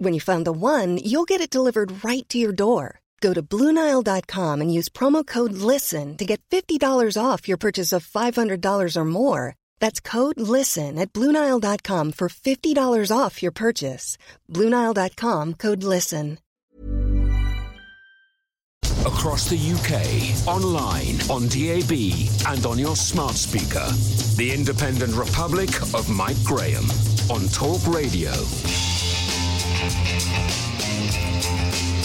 When you find the one, you'll get it delivered right to your door. Go to Bluenile.com and use promo code LISTEN to get $50 off your purchase of $500 or more. That's code LISTEN at Bluenile.com for $50 off your purchase. Bluenile.com code LISTEN. Across the UK, online, on DAB, and on your smart speaker. The Independent Republic of Mike Graham on Talk Radio.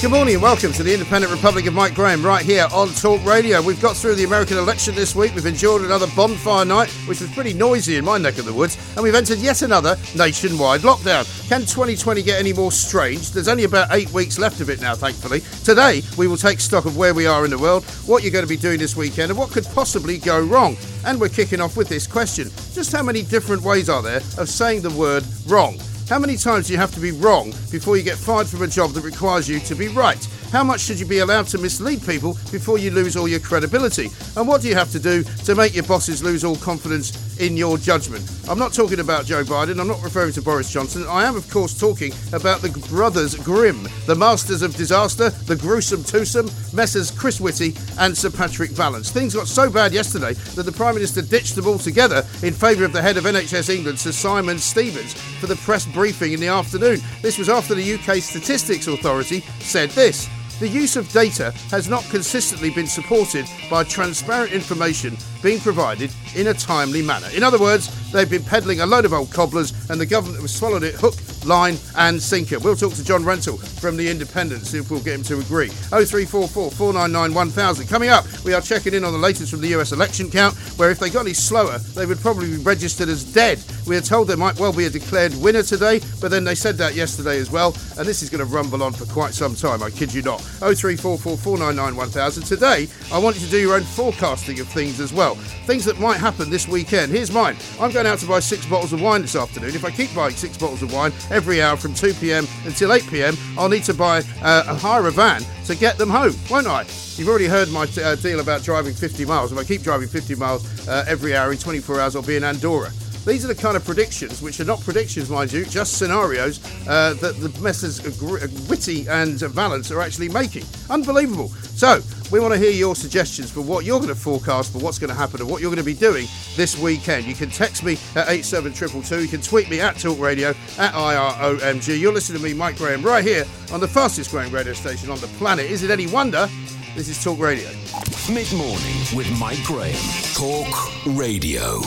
Good morning and welcome to the Independent Republic of Mike Graham right here on Talk Radio. We've got through the American election this week. We've enjoyed another bonfire night, which was pretty noisy in my neck of the woods, and we've entered yet another nationwide lockdown. Can 2020 get any more strange? There's only about eight weeks left of it now, thankfully. Today, we will take stock of where we are in the world, what you're going to be doing this weekend, and what could possibly go wrong. And we're kicking off with this question Just how many different ways are there of saying the word wrong? How many times do you have to be wrong before you get fired from a job that requires you to be right? How much should you be allowed to mislead people before you lose all your credibility? And what do you have to do to make your bosses lose all confidence in your judgment? I'm not talking about Joe Biden, I'm not referring to Boris Johnson. I am, of course, talking about the brothers Grimm, the masters of disaster, the gruesome twosome, Messrs Chris Whitty and Sir Patrick Vallance. Things got so bad yesterday that the Prime Minister ditched them all together in favour of the head of NHS England, Sir Simon Stevens, for the press briefing in the afternoon. This was after the UK Statistics Authority said this. The use of data has not consistently been supported by transparent information being provided in a timely manner. In other words, they've been peddling a load of old cobblers and the government has swallowed it hook, line and sinker. We'll talk to John Rentoul from The Independent, see if we'll get him to agree. 0344 499 1000. Coming up, we are checking in on the latest from the US election count, where if they got any slower, they would probably be registered as dead. We are told there might well be a declared winner today, but then they said that yesterday as well, and this is going to rumble on for quite some time, I kid you not. 0344 499 1000. Today, I want you to do your own forecasting of things as well. Things that might happen this weekend. Here's mine. I'm going out to buy six bottles of wine this afternoon. If I keep buying six bottles of wine every hour from 2 pm until 8 pm, I'll need to buy uh, and hire a van to get them home, won't I? You've already heard my t- uh, deal about driving 50 miles. If I keep driving 50 miles uh, every hour in 24 hours, I'll be in Andorra. These are the kind of predictions, which are not predictions, mind you, just scenarios uh, that the Messrs. Whitty and Vallance are actually making. Unbelievable. So, we want to hear your suggestions for what you're going to forecast for what's going to happen and what you're going to be doing this weekend. You can text me at 87222. You can tweet me at Talk Radio at IROMG. You're listening to me, Mike Graham, right here on the fastest growing radio station on the planet. Is it any wonder? This is Talk Radio. Mid morning with Mike Graham. Talk Radio.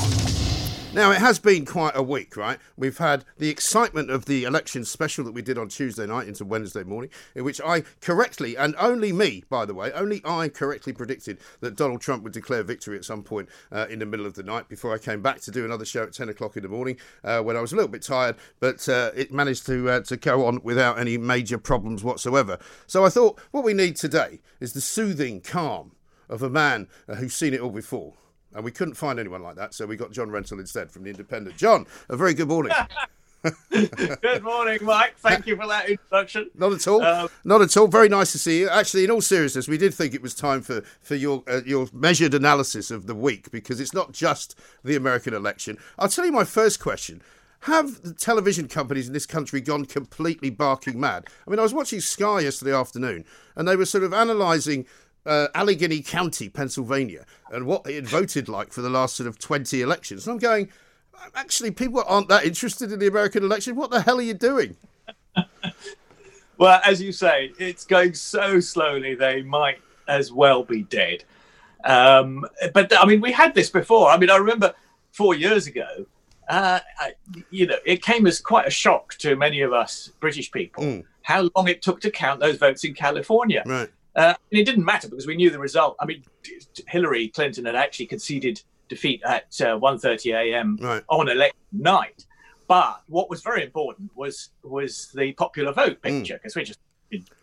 Now, it has been quite a week, right? We've had the excitement of the election special that we did on Tuesday night into Wednesday morning, in which I correctly, and only me, by the way, only I correctly predicted that Donald Trump would declare victory at some point uh, in the middle of the night before I came back to do another show at 10 o'clock in the morning uh, when I was a little bit tired, but uh, it managed to, uh, to go on without any major problems whatsoever. So I thought what we need today is the soothing calm of a man uh, who's seen it all before. And we couldn't find anyone like that, so we got John Rentoul instead from The Independent. John, a very good morning. Good morning, Mike. Thank you for that introduction. Not at all. Um, Not at all. Very nice to see you. Actually, in all seriousness, we did think it was time for for your uh, your measured analysis of the week because it's not just the American election. I'll tell you my first question. Have the television companies in this country gone completely barking mad? I mean, I was watching Sky yesterday afternoon, and they were sort of analysing uh, Allegheny County, Pennsylvania, and what it had voted like for the last sort of 20 elections. And I'm going, actually, people aren't that interested in the American election. What the hell are you doing? well, as you say, it's going so slowly, they might as well be dead. Um, but I mean, we had this before. I mean, I remember four years ago, uh, I, you know, it came as quite a shock to many of us British people how long it took to count those votes in California. Right. Uh, and it didn't matter because we knew the result. I mean, Hillary Clinton had actually conceded defeat at uh, 1:30 a.m. Right. on election night. But what was very important was was the popular vote Hmm. picture because we're just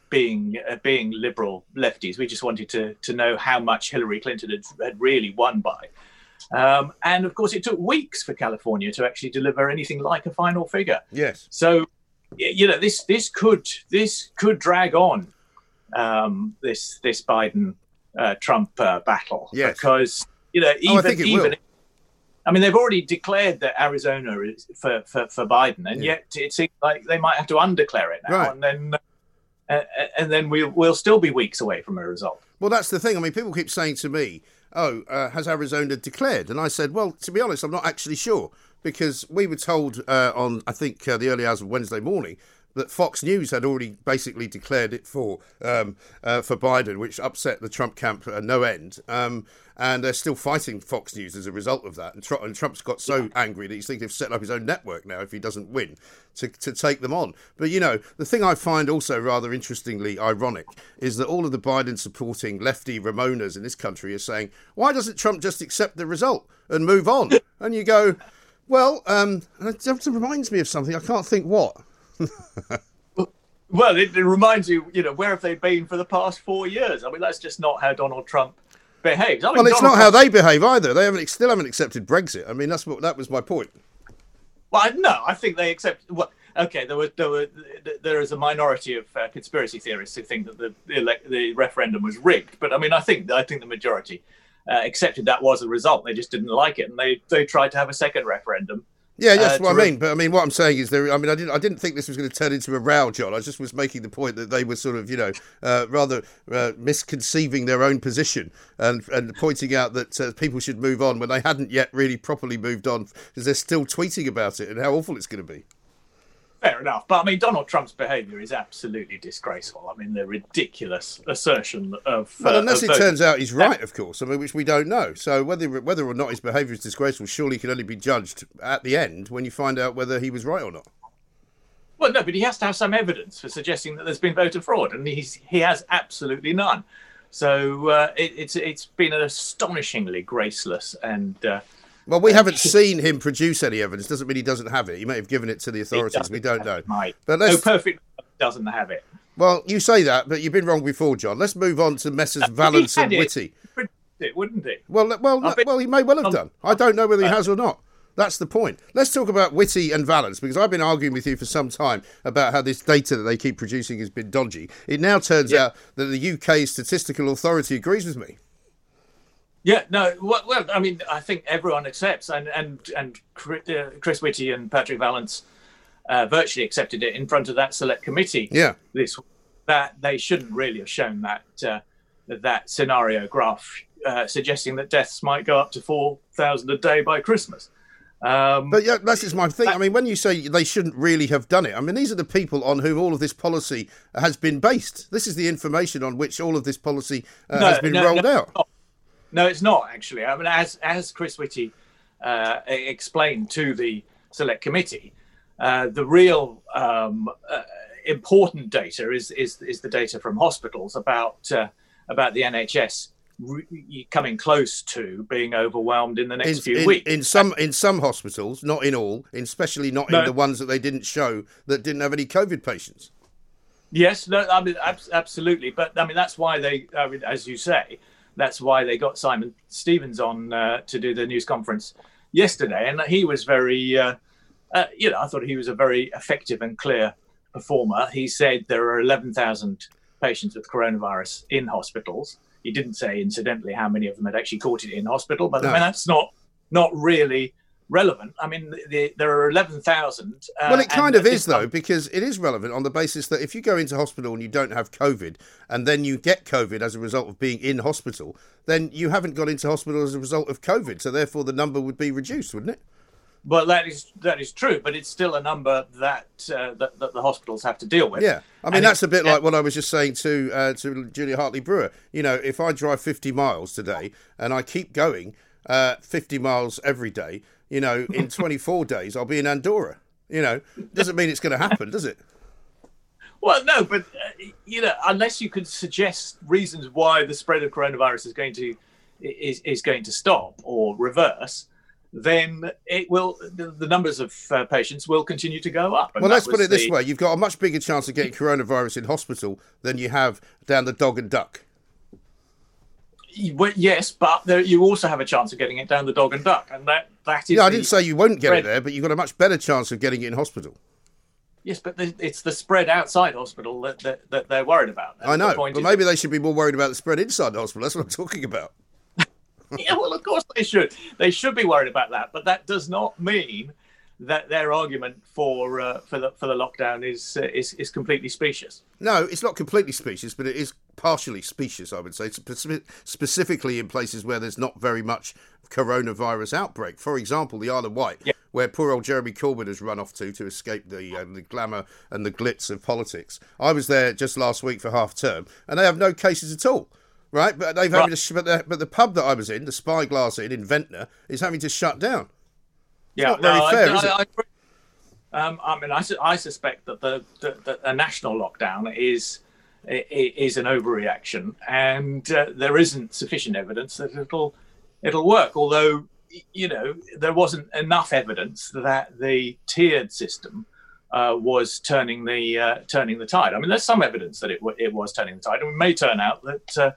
being uh, being liberal lefties, we just wanted to to know how much Hillary Clinton had, had really won by. Um, and of course, it took weeks for California to actually deliver anything like a final figure. Yes. So, you know, this this could this could drag on um, this this Biden uh, Trump uh, battle Yes. because you know Oh, I even. I mean they've already declared that Arizona is for for, for Biden, and Yeah. yet it seems like they might have to undeclare it now, Right. and then uh, and then we'll we'll still be weeks away from a result. Well, that's the thing. I mean, people keep saying to me, "Oh, uh, has Arizona declared?" And I said, "Well, to be honest, I'm not actually sure because we were told uh, on, I think, uh, the early hours of Wednesday morning." That Fox News had already basically declared it for um, uh, for Biden, which upset the Trump camp uh, no end. Um, and they're still fighting Fox News as a result of that. And, Tr- and Trump's got so angry that he's thinking of setting up his own network now if he doesn't win to, to take them on. But you know, the thing I find also rather interestingly ironic is that all of the Biden supporting lefty Ramonas in this country are saying, why doesn't Trump just accept the result and move on? and you go, well, um, it reminds me of something. I can't think what. Well, it, it reminds you, you know, where have they been for the past four years? I mean, that's just not how Donald Trump behaves. I mean, Well, it's Donald not how Trump- they behave either. They haven't still haven't accepted Brexit. I mean, that's what that was my point. Well, no, I think they accept. Well, okay, there were there were there is a minority of uh, conspiracy theorists who think that the the, referendum was rigged, but I mean, I think I think the majority uh, accepted that was the result. They just didn't like it, and they they tried to have a second referendum. Yeah, that's Uh, what I mean. But I mean, what I'm saying is, there. I mean, I didn't. I didn't think this was going to turn into a row, John. I just was making the point that they were sort of, you know, uh, rather uh, misconceiving their own position and and pointing out that uh, people should move on when they hadn't yet really properly moved on because they're still tweeting about it and how awful it's going to be. Fair enough, but I mean, Donald Trump's behaviour is absolutely disgraceful. I mean, the ridiculous assertion of Well, uh, unless of it voting- turns out he's right, of course. I mean, which we don't know. So whether whether or not his behaviour is disgraceful, surely can only be judged at the end when you find out whether he was right or not. Well, no, but he has to have some evidence for suggesting that there's been voter fraud, and he's he has absolutely none. So uh, it, it's it's been an astonishingly graceless and uh, Well, we haven't seen him produce any evidence. Doesn't mean he doesn't have it. He may have given it to the authorities. We don't know. Right. But let's. perfect doesn't have it. Well, you say that, but you've been wrong before, John. Let's move on to Messrs. Vallance He had and it, Whitty. produced It wouldn't it? Well, well, well, he may well have done. I don't know whether he has or not. That's the point. Let's talk about Whitty and Vallance because I've been arguing with you for some time about how this data that they keep producing has been dodgy. It now turns Yeah. out that the UK Statistical Authority agrees with me. Yeah, no. Well, well, I mean, I think everyone accepts, and and and uh, Chris Whitty and Patrick Vallance uh, virtually accepted it in front of that select committee. Yeah. this that they shouldn't really have shown that uh, that scenario graph uh, suggesting that deaths might go up to four thousand a day by Christmas. Um, But yeah, that's just my thing. I mean, when you say they shouldn't really have done it, I mean, these are the people on whom all of this policy has been based. This is the information on which all of this policy uh, No, has been no, rolled no, out. No. No, it's not actually. I mean, as as Chris Whitty uh, explained to the select committee, uh, the real um, uh, important data is, is is the data from hospitals about uh, about the NHS re- coming close to being overwhelmed in the next In, few in, weeks. in some in some hospitals, not in all, especially not in the ones that they didn't show that didn't have any COVID patients. Yes, no, I mean abs- absolutely, but I mean that's why they, I mean, as you say, that's why they got Simon Stevens on uh, to do the news conference yesterday, and he was very, uh, uh, you know, I thought he was a very effective and clear performer. He said there are eleven thousand patients with coronavirus in hospitals. He didn't say, incidentally, how many of them had actually caught it in hospital, but No. I mean that's not not really relevant. I mean, the, the, there are eleven thousand. Uh, well, it kind of is though, because it is relevant on the basis that if you go into hospital and you don't have COVID, and then you get COVID as a result of being in hospital, then you haven't got into hospital as a result of COVID. So therefore, the number would be reduced, wouldn't it? Well, that is that is true, but it's still a number that uh, that, that the hospitals have to deal with. Yeah, I mean And that's a bit like what I was just saying to uh, to Julia Hartley Brewer. You know, if I drive 50 miles today and I keep going uh, 50 miles every day, you know, in 24 days I'll be in Andorra. You know, doesn't mean it's going to happen, does it? Well, no, but uh, you know, unless you can suggest reasons why the spread of coronavirus is going to is is going to stop or reverse, then it will the, the numbers of uh, patients will continue to go up. Well, let's put it this way: you've got a much bigger chance of getting coronavirus in hospital than you have down the dog and duck. Well, yes, but there, you also have a chance of getting it down the dog and duck, and that that is. Yeah, I didn't say you won't get it there, but you've got a much better chance of getting it in hospital. Yes, but the, it's the spread outside hospital that, that, that they're worried about. And I know, but is- maybe they should be more worried about the spread inside the hospital. That's what I'm talking about. yeah, well, of course they should. They should be worried about that, but that does not mean that their argument for uh, for the for the lockdown is uh, is is completely specious. No, it's not completely specious, but it is partially specious, I would say, specifically in places where there's not very much coronavirus outbreak. For example, the Isle of Wight, Yeah. where poor old Jeremy Corbyn has run off to to escape the, uh, the glamour and the glitz of politics. I was there just last week for half term, and they have no cases at all. Right, but they've having to, but, the, but the pub that I was in, the Spyglass Inn in Ventnor, is having to shut down. Yeah, not very no, fair, I, is it? I. Um, I mean, I, su- I suspect that the, the, the a national lockdown is is an overreaction, and uh, there isn't sufficient evidence that it'll it'll work. Although, you know, there wasn't enough evidence that the tiered system uh, was turning the uh, turning the tide. I mean, there's some evidence that it w- it was turning the tide, and it may turn out that. Uh,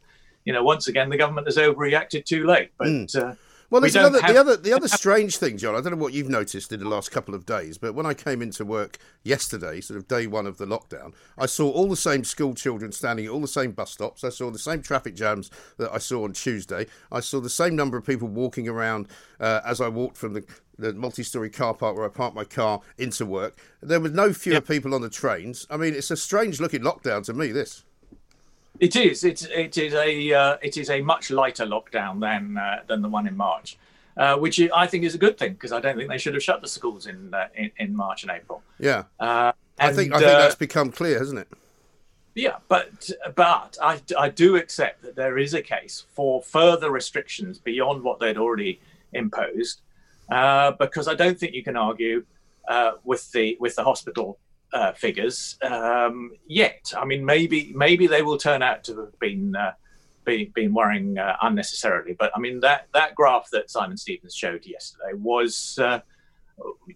you know, once again, the government has overreacted too late. But uh, Well, we there's another, have- the other the other strange thing, John. I don't know what you've noticed in the last couple of days, but when I came into work yesterday, sort of day one of the lockdown, I saw all the same school children standing at all the same bus stops. I saw the same traffic jams that I saw on Tuesday. I saw the same number of people walking around uh, as I walked from the the multi-story car park where I parked my car into work. There were no fewer people on the trains. I mean, it's a strange looking lockdown to me. This. It is. It's it is a uh, it is a much lighter lockdown than uh, than the one in March, uh, which I think is a good thing because I don't think they should have shut the schools in uh, in, in March and April. Yeah, Uh, I think I think uh, that's become clear, hasn't it? yeah, but but I, I do accept that there is a case for further restrictions beyond what they'd already imposed, uh, because I don't think you can argue uh, with the with the hospital uh, figures um, yet. I mean, maybe maybe they will turn out to have been uh, been, been worrying uh, unnecessarily. But I mean, that that graph that Simon Stevens showed yesterday was. Uh,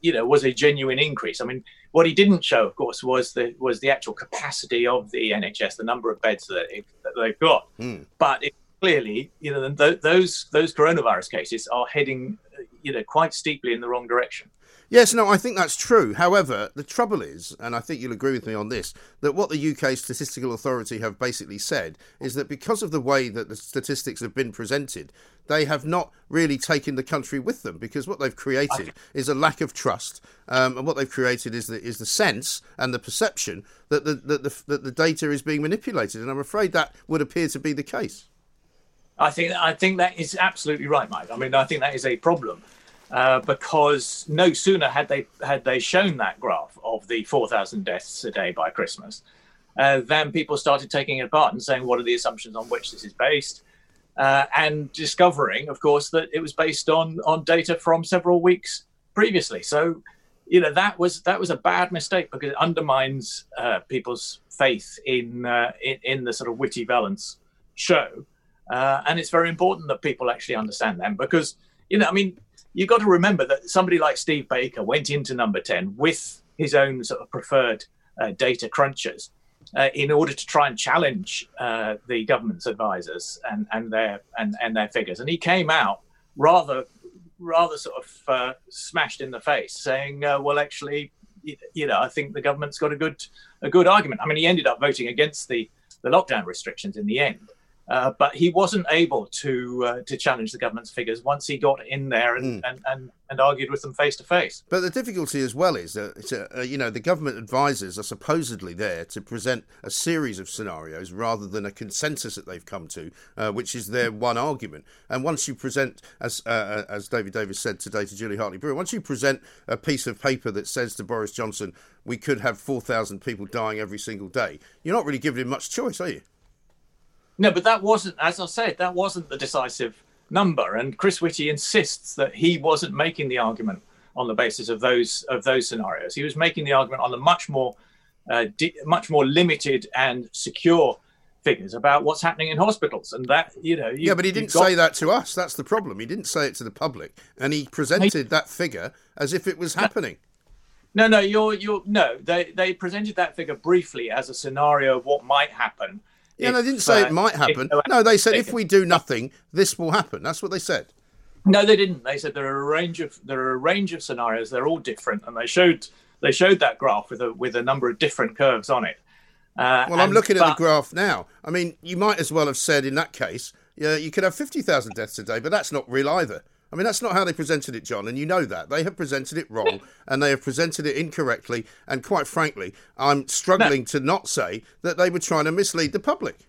you know, was a genuine increase. I mean, what he didn't show, of course, was the was the actual capacity of the NHS, the number of beds that, it, that they've got. But it, clearly, you know, th- those those coronavirus cases are heading, you know, quite steeply in the wrong direction. Yes, no, I think that's true. However, the trouble is, and I think you'll agree with me on this, that what the UK Statistical Authority have basically said is that because of the way that the statistics have been presented, they have not really taken the country with them because what they've created is a lack of trust, um, and what they've created is the is the sense and the perception that the that the, that the data is being manipulated, and I'm afraid that would appear to be the case. I think I think that is absolutely right, Mike. I mean, I think that is a problem uh, because no sooner had they had they shown that graph of the 4,000 deaths a day by Christmas, uh, than people started taking it apart and saying, what are the assumptions on which this is based? Uh, and discovering, of course, that it was based on on data from several weeks previously. So, you know, that was that was a bad mistake because it undermines uh, people's faith in, uh, in in the sort of Whitty Vallance show. And it's very important that people actually understand them because, you know, I mean, you've got to remember that somebody like Steve Baker went into number 10 with his own sort of preferred uh, data crunchers uh, in order to try and challenge uh, the government's advisors and, and their and, and their figures. And he came out rather rather sort of uh, smashed in the face, saying, uh, "Well, actually, you know, I think the government's got a good a good argument." I mean, he ended up voting against the the lockdown restrictions in the end. Uh, but he wasn't able to uh, to challenge the government's figures once he got in there and, and, and, and argued with them face to face. But the difficulty as well is that uh, you know the government advisers are supposedly there to present a series of scenarios rather than a consensus that they've come to, uh, which is their one argument. And once you present, as uh, as David Davis said today to Julia Hartley Brewer, once you present a piece of paper that says to Boris Johnson, "We could have four thousand people dying every single day," you're not really giving him much choice, are you? No, but that wasn't, as I said, that wasn't the decisive number. And Chris Whitty insists that he wasn't making the argument on the basis of those of those scenarios. He was making the argument on the much more uh, di- much more limited and secure figures about what's happening in hospitals, and that you know. You, yeah, but he didn't got- say that to us. That's the problem. He didn't say it to the public, and he presented that figure as if it was happening. No, no, you're you're no. They they presented that figure briefly as a scenario of what might happen. Yeah, they didn't say uh, it might happen. no No, they said if we do nothing, this will happen. That's what they said. No, they didn't. They said there are a range of there are a range of scenarios. They're all different, and they showed they showed that graph with a with a number of different curves on it. Uh, Well, I'm and- looking at the graph now. I mean, you might as well have said in that case, yeah, you could have 50,000 deaths a day, but that's not real either. I mean, that's not how they presented it, John, and you know that. They have presented it wrong and they have presented it incorrectly. And quite frankly, I'm struggling to not say that they were trying to mislead the public.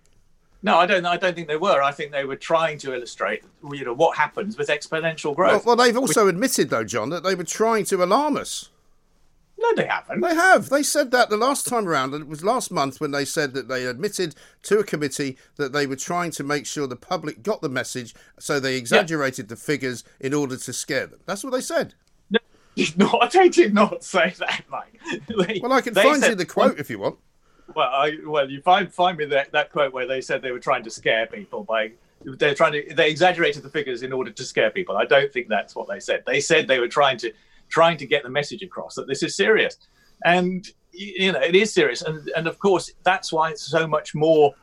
No, I don't. I don't think they were. I think they were trying to illustrate, you know, what happens with exponential Well, growth. well, they've also admitted, though, John, that they were trying to alarm us. No, they haven't. They have. They said that the last time around, and it was last month when they said that they admitted to a committee that they were trying to make sure the public got the message, so they exaggerated the figures in order to scare them. That's what they said. No, they did not say that, Mike. They- Well, I can find said- you the quote if you want. Well, I, well, you find find me that, that quote where they said they were trying to scare people by they're trying to they exaggerated the figures in order to scare people. I don't think that's what they said. They said they were trying to trying to get the message across that this is serious, and you know it is serious, and and of course that's why it's so much more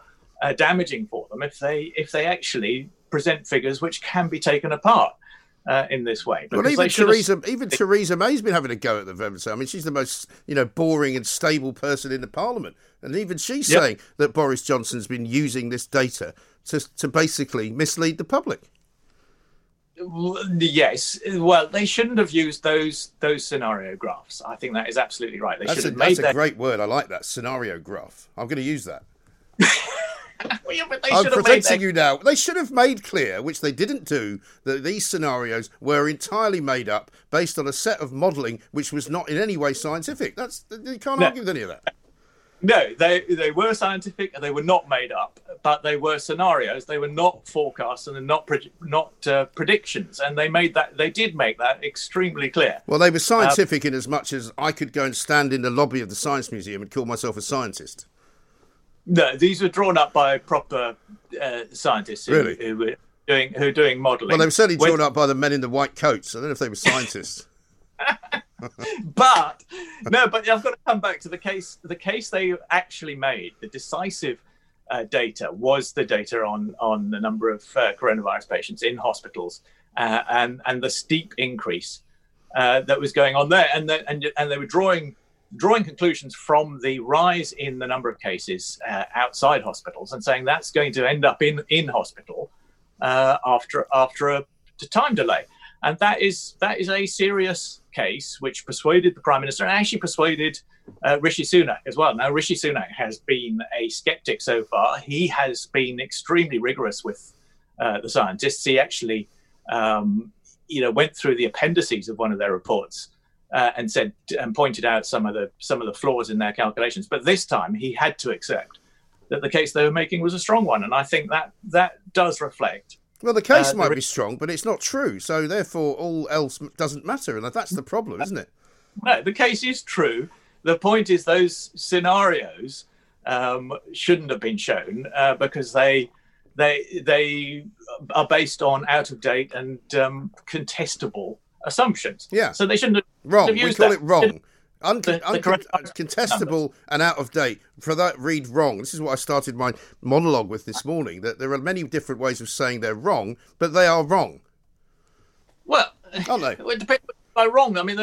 uh, damaging for them if they if they actually present figures which can be taken apart uh, in this way. Well, even should have- Theresa, even Theresa May's been having a go at the Vemsa. I mean, she's the most, you know, boring and stable person in the Parliament, and even she's Yep. saying that Boris Johnson's been using this data to to basically mislead the public. Well, Yes. Well, they shouldn't have used those those scenario graphs. I think that is absolutely right. They That's should a, have made that's a great word. I like that scenario graph. I'm going to use that. Well, yeah, but they I'm should have made presenting that. you now. They should have made clear, which they didn't do, that these scenarios were entirely made up based on a set of modelling which was not in any way scientific. That's you can't No. argue with any of that. No, they they were scientific and they were not made up, but they were scenarios. They were not forecasts and not pre- not uh, predictions. And they made that. They did make that extremely clear. Well, they were scientific in as much as I could go and stand in the lobby of the Science Museum and call myself a scientist. No, these were drawn up by proper uh, scientists who, Really? who were doing who were doing modelling. Well, they were certainly With- drawn up by the men in the white coats. I don't know if they were scientists. but no, but I've got to come back to the case. The case they actually made, the decisive uh, data, was the data on on the number of uh, coronavirus patients in hospitals uh, and and the steep increase uh, that was going on there, and the, and and they were drawing drawing conclusions from the rise in the number of cases uh, outside hospitals and saying that's going to end up in in hospital uh, after after a time delay and that is that is a serious case which persuaded the prime minister and actually persuaded uh, Rishi Sunak as well. Now Rishi Sunak has been a skeptic so far. He has been extremely rigorous with uh, the scientists. He actually, um, you know, went through the appendices of one of their reports uh, and said and pointed out some of the some of the flaws in their calculations. But this time he had to accept that the case they were making was a strong one, and I think that that does reflect Well, the case Uh, might be strong, but it's not true. So therefore, all else doesn't matter, and that's the problem, isn't it? No, the case is true. The point is those scenarios um, shouldn't have been shown uh, because they they they are based on out of date and um, contestable assumptions. Yeah. So they shouldn't have Wrong. have We call that. it wrong. Uncon- The- the uncon- contestable and out of date. For that, read wrong. This is what I started my monologue with this morning. That there are many different ways of saying they're wrong, but they are wrong. Well, Aren't they? it depends. They're wrong. I mean,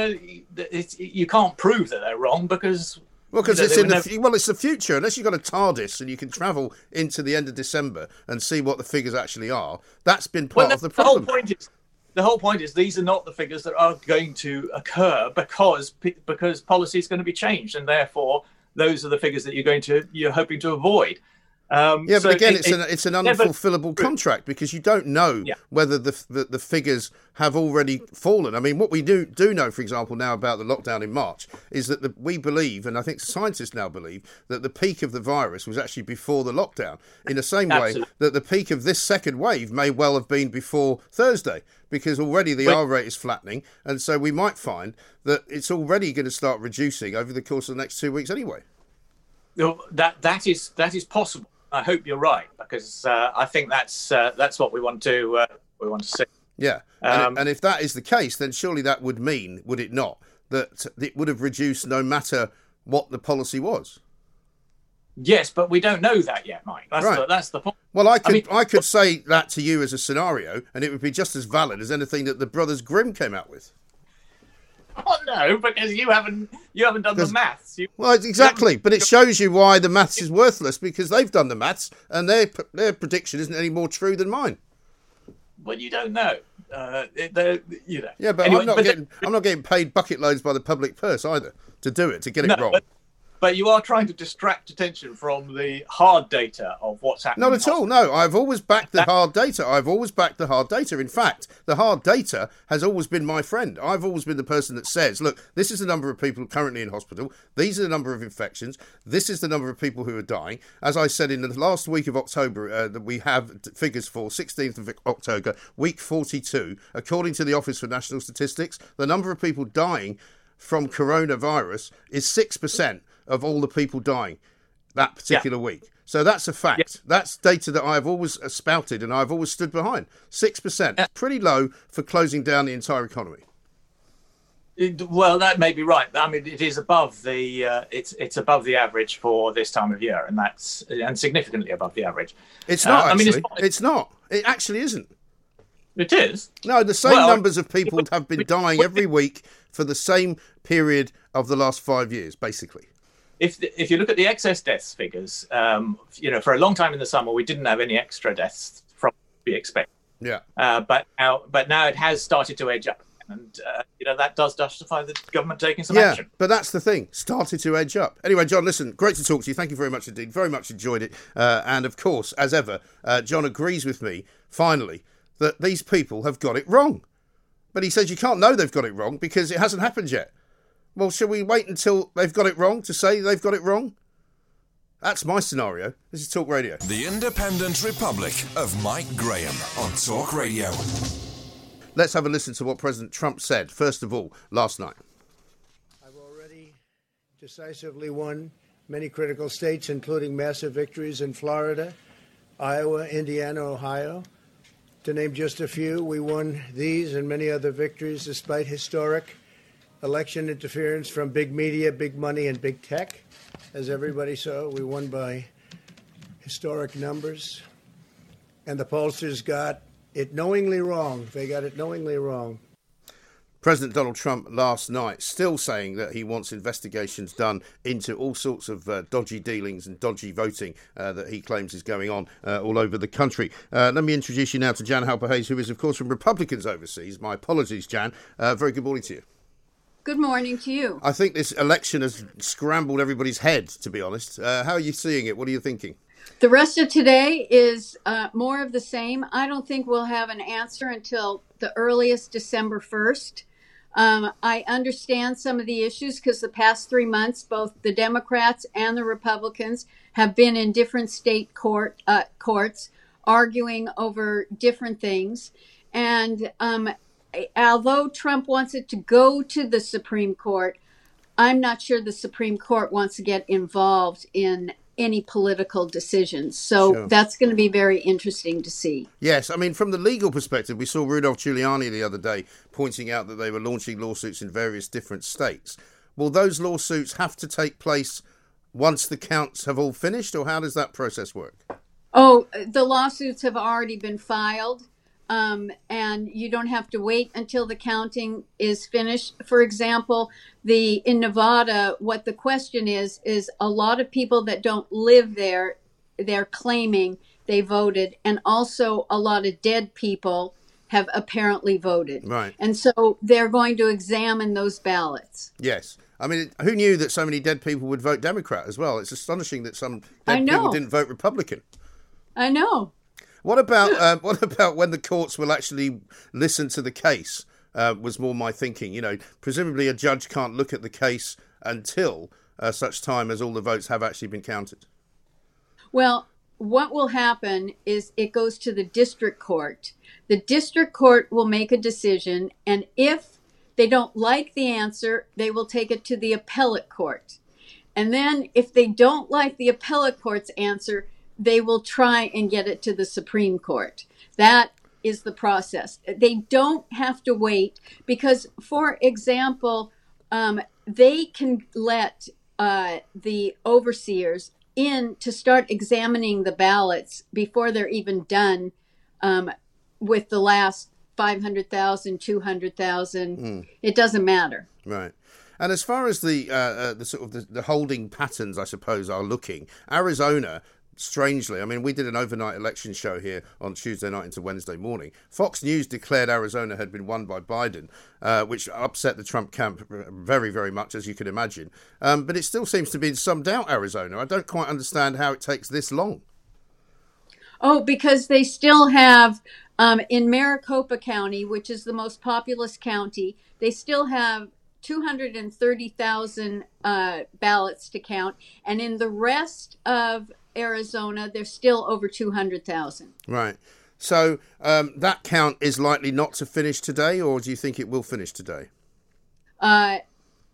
it's, you can't prove that they're wrong because Well, because it's in the never- well, it's the future. Unless you've got a TARDIS and you can travel into the end of December and see what the figures actually are, that's been part Well, of the the whole problem. point is the whole point is these are not the figures that are going to occur because because policy is going to be changed, and therefore those are the figures that you're going to you're hoping to avoid. Um, Yeah, so but again, it- it's it- an it's an unfulfillable contract because you don't know Yeah. whether the, the the figures have already fallen. I mean, what we do do know, for example, now about the lockdown in March is that the, we believe, and I think scientists now believe, that the peak of the virus was actually before the lockdown. In the same way that the peak of this second wave may well have been before Thursday, because already the Wait. R rate is flattening, and so we might find that it's already going to start reducing over the course of the next two weeks anyway. that that is that is possible. I hope you're right because uh, I think that's uh, that's what we want to uh, we want to see. Yeah, and, Um, and if that is the case, then surely that would mean, would it not, that it would have reduced no matter what the policy was. Yes, but we don't know that yet, Mike. That's Right. the, that's the point. Well, I could I, mean- could say that to you as a scenario, and it would be just as valid as anything that the brothers Grimm came out with. Oh no, because you haven't you haven't done the maths. You, Well, exactly, but it shows you why the maths is worthless because they've done the maths, and their their prediction isn't any more true than mine. well, you don't know. Uh, you know. Yeah, but Anyway, I'm not but getting I'm not getting paid bucket loads by the public purse either to do it to get it wrong. but, but you are trying to distract attention from the hard data of what's happening. Not at all. No, I've always backed the hard data. I've always backed the hard data. In fact, the hard data has always been my friend. I've always been the person that says, look, this is the number of people currently in hospital. These are the number of infections. This is the number of people who are dying. As I said in the last week of October, uh, that we have figures for 16th of October, week 42. According to the Office for National Statistics, the number of people dying from coronavirus is 6% of all the people dying that particular week. So that's a fact. That's data that I've always uh, spouted and I've always stood behind. 6%. Pretty low for closing down the entire economy. It- well, that may be right. I mean, it is above the uh, it's it's above the average for this time of year, and that's and significantly above the average. It's Uh, not I mean, it's it's, not- not. It actually isn't. It is. No, the same Well, numbers of people have been dying every week for the same period of the last five years, basically. If the, if you look at the excess deaths figures, um, you know, for a long time in the summer, we didn't have any extra deaths from we expect. Yeah. Uh, but now, but now it has started to edge up, and uh, you know that does justify the government taking some yeah, action. but that's the thing. Started to edge up. Anyway, John, listen, great to talk to you. Thank you very much indeed. Very much enjoyed it. Uh, and of course, as ever, uh, John agrees with me, finally, that these people have got it wrong. But he says you can't know they've got it wrong because it hasn't happened yet. Well, shall we wait until they've got it wrong to say they've got it wrong? That's my scenario. This is Talk Radio. The Independent Republic of Mike Graham on Talk Radio. Let's have a listen to what President Trump said, first of all, last night. I've already decisively won many critical states, including massive victories in Florida, Iowa, Indiana, Ohio. To name just a few, we won these and many other victories despite historic election interference from big media, big money, and big tech. As everybody saw, we won by historic numbers. And the pollsters got it knowingly wrong. They got it knowingly wrong. President Donald Trump last night still saying that he wants investigations done into all sorts of uh, dodgy dealings and dodgy voting uh, that he claims is going on uh, all over the country. Uh, let me introduce you now to Jan Halper Hayes, who is, of course, from Republicans overseas. My apologies, Jan. Uh, very good morning to you. Good morning to you. I think this election has scrambled everybody's head, to be honest. Uh, how are you seeing it? What are you thinking? The rest of today is uh, more of the same. I don't think we'll have an answer until the earliest December 1st. Um, I understand some of the issues because the past three months, both the Democrats and the Republicans have been in different state court uh, courts arguing over different things. And um, although Trump wants it to go to the Supreme Court, I'm not sure the Supreme Court wants to get involved in any political decisions. So Sure. that's going to be very interesting to see. Yes, I mean, from the legal perspective, we saw Rudolph Giuliani the other day pointing out that they were launching lawsuits in various different states. Will those lawsuits have to take place once the counts have all finished, or how does that process work? Oh, the lawsuits have already been filed, um, and you don't have to wait until the counting is finished. For example, the in Nevada, what the question is is a lot of people that don't live there, they're claiming they voted, and also a lot of dead people have apparently voted. Right. And so they're going to examine those ballots. Yes. I mean, who knew that so many dead people would vote Democrat as well? It's astonishing that some dead people didn't vote Republican. I know. What about uh, what about when the courts will actually listen to the case? Uh, was more my thinking. You know, presumably a judge can't look at the case until uh, such time as all the votes have actually been counted. Well, what will happen is it goes to the district court. The district court will make a decision, and if they don't like the answer, they will take it to the appellate court. And then if they don't like the appellate court's answer, they will try and get it to the Supreme Court. That is the process. They don't have to wait because, for example, um, they can let uh, the overseers in to start examining the ballots before they're even done um, with the last 500,000, 200,000. Mm. It doesn't matter. Right. And as far as the uh, uh, the sort of the, the holding patterns, I suppose, are looking, Arizona strangely, I mean, we did an overnight election show here on Tuesday night into Wednesday morning. Fox News declared Arizona had been won by Biden, uh, which upset the Trump camp very, very much, as you can imagine. Um, but it still seems to be in some doubt, Arizona. I don't quite understand how it takes this long. Oh, because they still have um, in Maricopa County, which is the most populous county, they still have 230,000 uh, ballots to count. And in the rest of Arizona, there's still over 200,000. Right. So um, that count is likely not to finish today, or do you think it will finish today? Uh,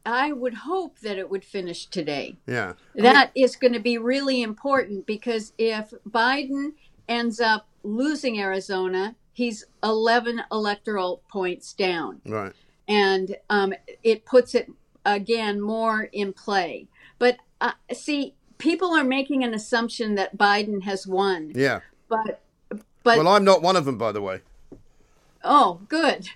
I would hope that it would finish today. Yeah. That is going to be really important because if Biden ends up losing Arizona, he's 11 electoral points down. Right. And um, it puts it again more in play. But uh, see, people are making an assumption that Biden has won. Yeah. But but well, I'm not one of them, by the way. Oh, good.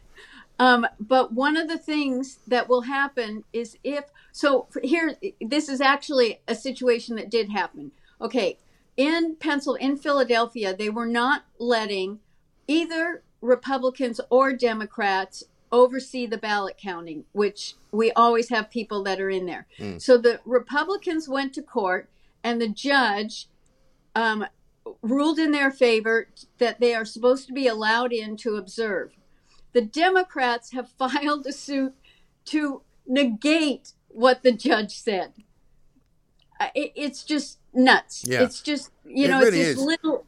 Um, but one of the things that will happen is if so here this is actually a situation that did happen. Okay, in Pencil in Philadelphia, they were not letting either Republicans or Democrats oversee the ballot counting, which we always have people that are in there. Mm. So the Republicans went to court, and the judge um, ruled in their favor that they are supposed to be allowed in to observe. The Democrats have filed a suit to negate what the judge said. It, it's just nuts. Yeah. It's just you It know really it's is. little.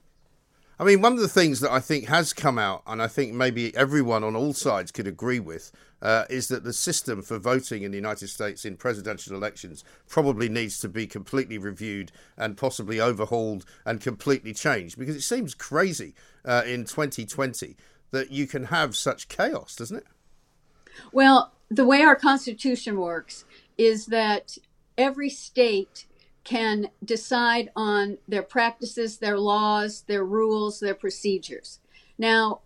I mean, one of the things that I think has come out, and I think maybe everyone on all sides could agree with, uh, is that the system for voting in the United States in presidential elections probably needs to be completely reviewed and possibly overhauled and completely changed because it seems crazy uh, in 2020 that you can have such chaos, doesn't it? Well, the way our Constitution works is that every state can decide on their practices, their laws, their rules, their procedures. Now,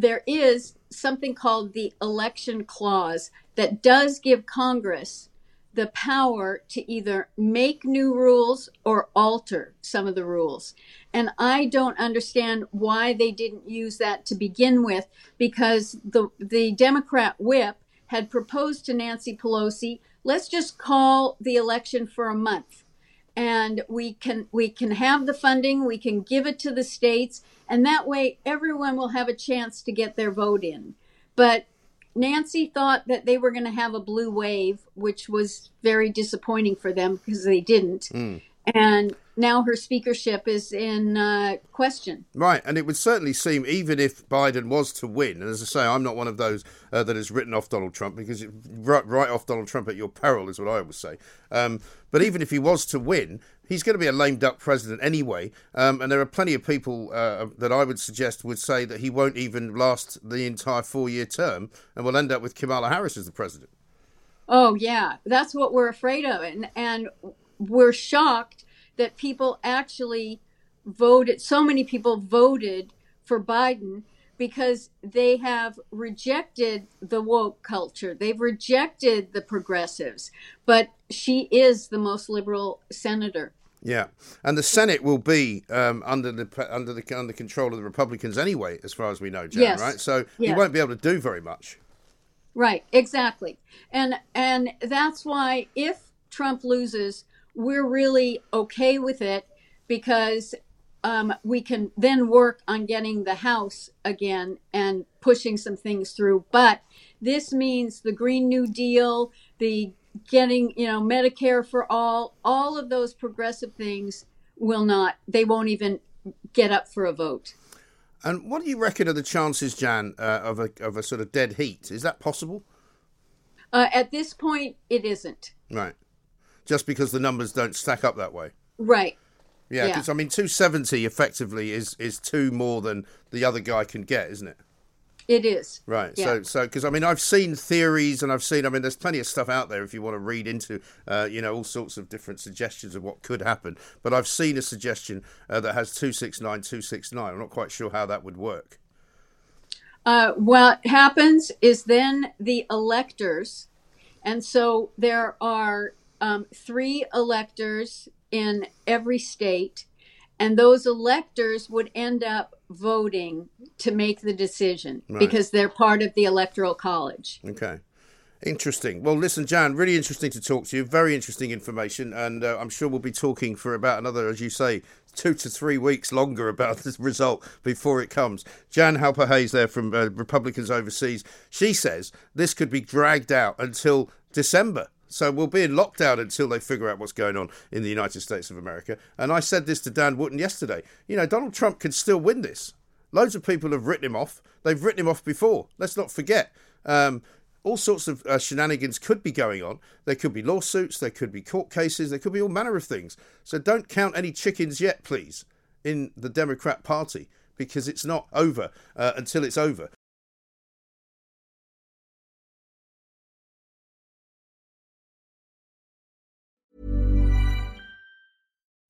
there is something called the election clause that does give Congress the power to either make new rules or alter some of the rules. And I don't understand why they didn't use that to begin with because the the Democrat whip had proposed to Nancy Pelosi, let's just call the election for a month and we can we can have the funding we can give it to the states and that way everyone will have a chance to get their vote in but nancy thought that they were going to have a blue wave which was very disappointing for them because they didn't Mm. and now her speakership is in uh, question Right, and it would certainly seem, even if Biden was to win, and as I say, I'm not one of those uh, that has written off Donald Trump because it, right, right off Donald Trump at your peril is what I always say. Um, but even if he was to win, he's going to be a lame duck president anyway. Um, and there are plenty of people uh, that I would suggest would say that he won't even last the entire four year term and we'll end up with Kamala Harris as the president. Oh yeah, that's what we're afraid of, and and we're shocked that people actually voted. So many people voted for Biden because they have rejected the woke culture. They've rejected the progressives, but she is the most liberal senator. Yeah, and the Senate will be um, under the under the under control of the Republicans anyway, as far as we know, Jan. Yes. Right, so he won't be able to do very much. Right, exactly. And and that's why if Trump loses, we're really okay with it because um, we can then work on getting the House again and pushing some things through. But this means the Green New Deal, the getting, you know, Medicare for all, all of those progressive things will not, they won't even get up for a vote. And what do you reckon are the chances, Jan, uh, of a of a sort of dead heat? Is that possible? Uh, at this point, it isn't. Right. Just because the numbers don't stack up that way. Right. Yeah, Yeah. because I mean, 270 effectively is is two more than the other guy can get, isn't it? It is. Right. Yeah. So, so because I mean, I've seen theories and I've seen. I mean, there's plenty of stuff out there if you want to read into, uh, you know, all sorts of different suggestions of what could happen. But I've seen a suggestion uh, that has two six nine two six nine. I'm not quite sure how that would work. Uh, what happens is then the electors, and so there are um, three electors in every state, and those electors would end up voting to make the decision Right. because they're part of the electoral college. Okay. Interesting. Well, listen, Jan, really interesting to talk to you. Very interesting information. And uh, I'm sure we'll be talking for about another, as you say, two to three weeks longer about this result before it comes. Jan Halper Hayes, there from uh, Republicans Overseas, she says this could be dragged out until December. So we'll be in lockdown until they figure out what's going on in the United States of America. And I said this to Dan Wootton yesterday. You know, Donald Trump could still win this. Loads of people have written him off. They've written him off before. Let's not forget. Um, all sorts of uh, shenanigans could be going on. There could be lawsuits, there could be court cases, there could be all manner of things. So don't count any chickens yet, please, in the Democrat Party, because it's not over uh, until it's over.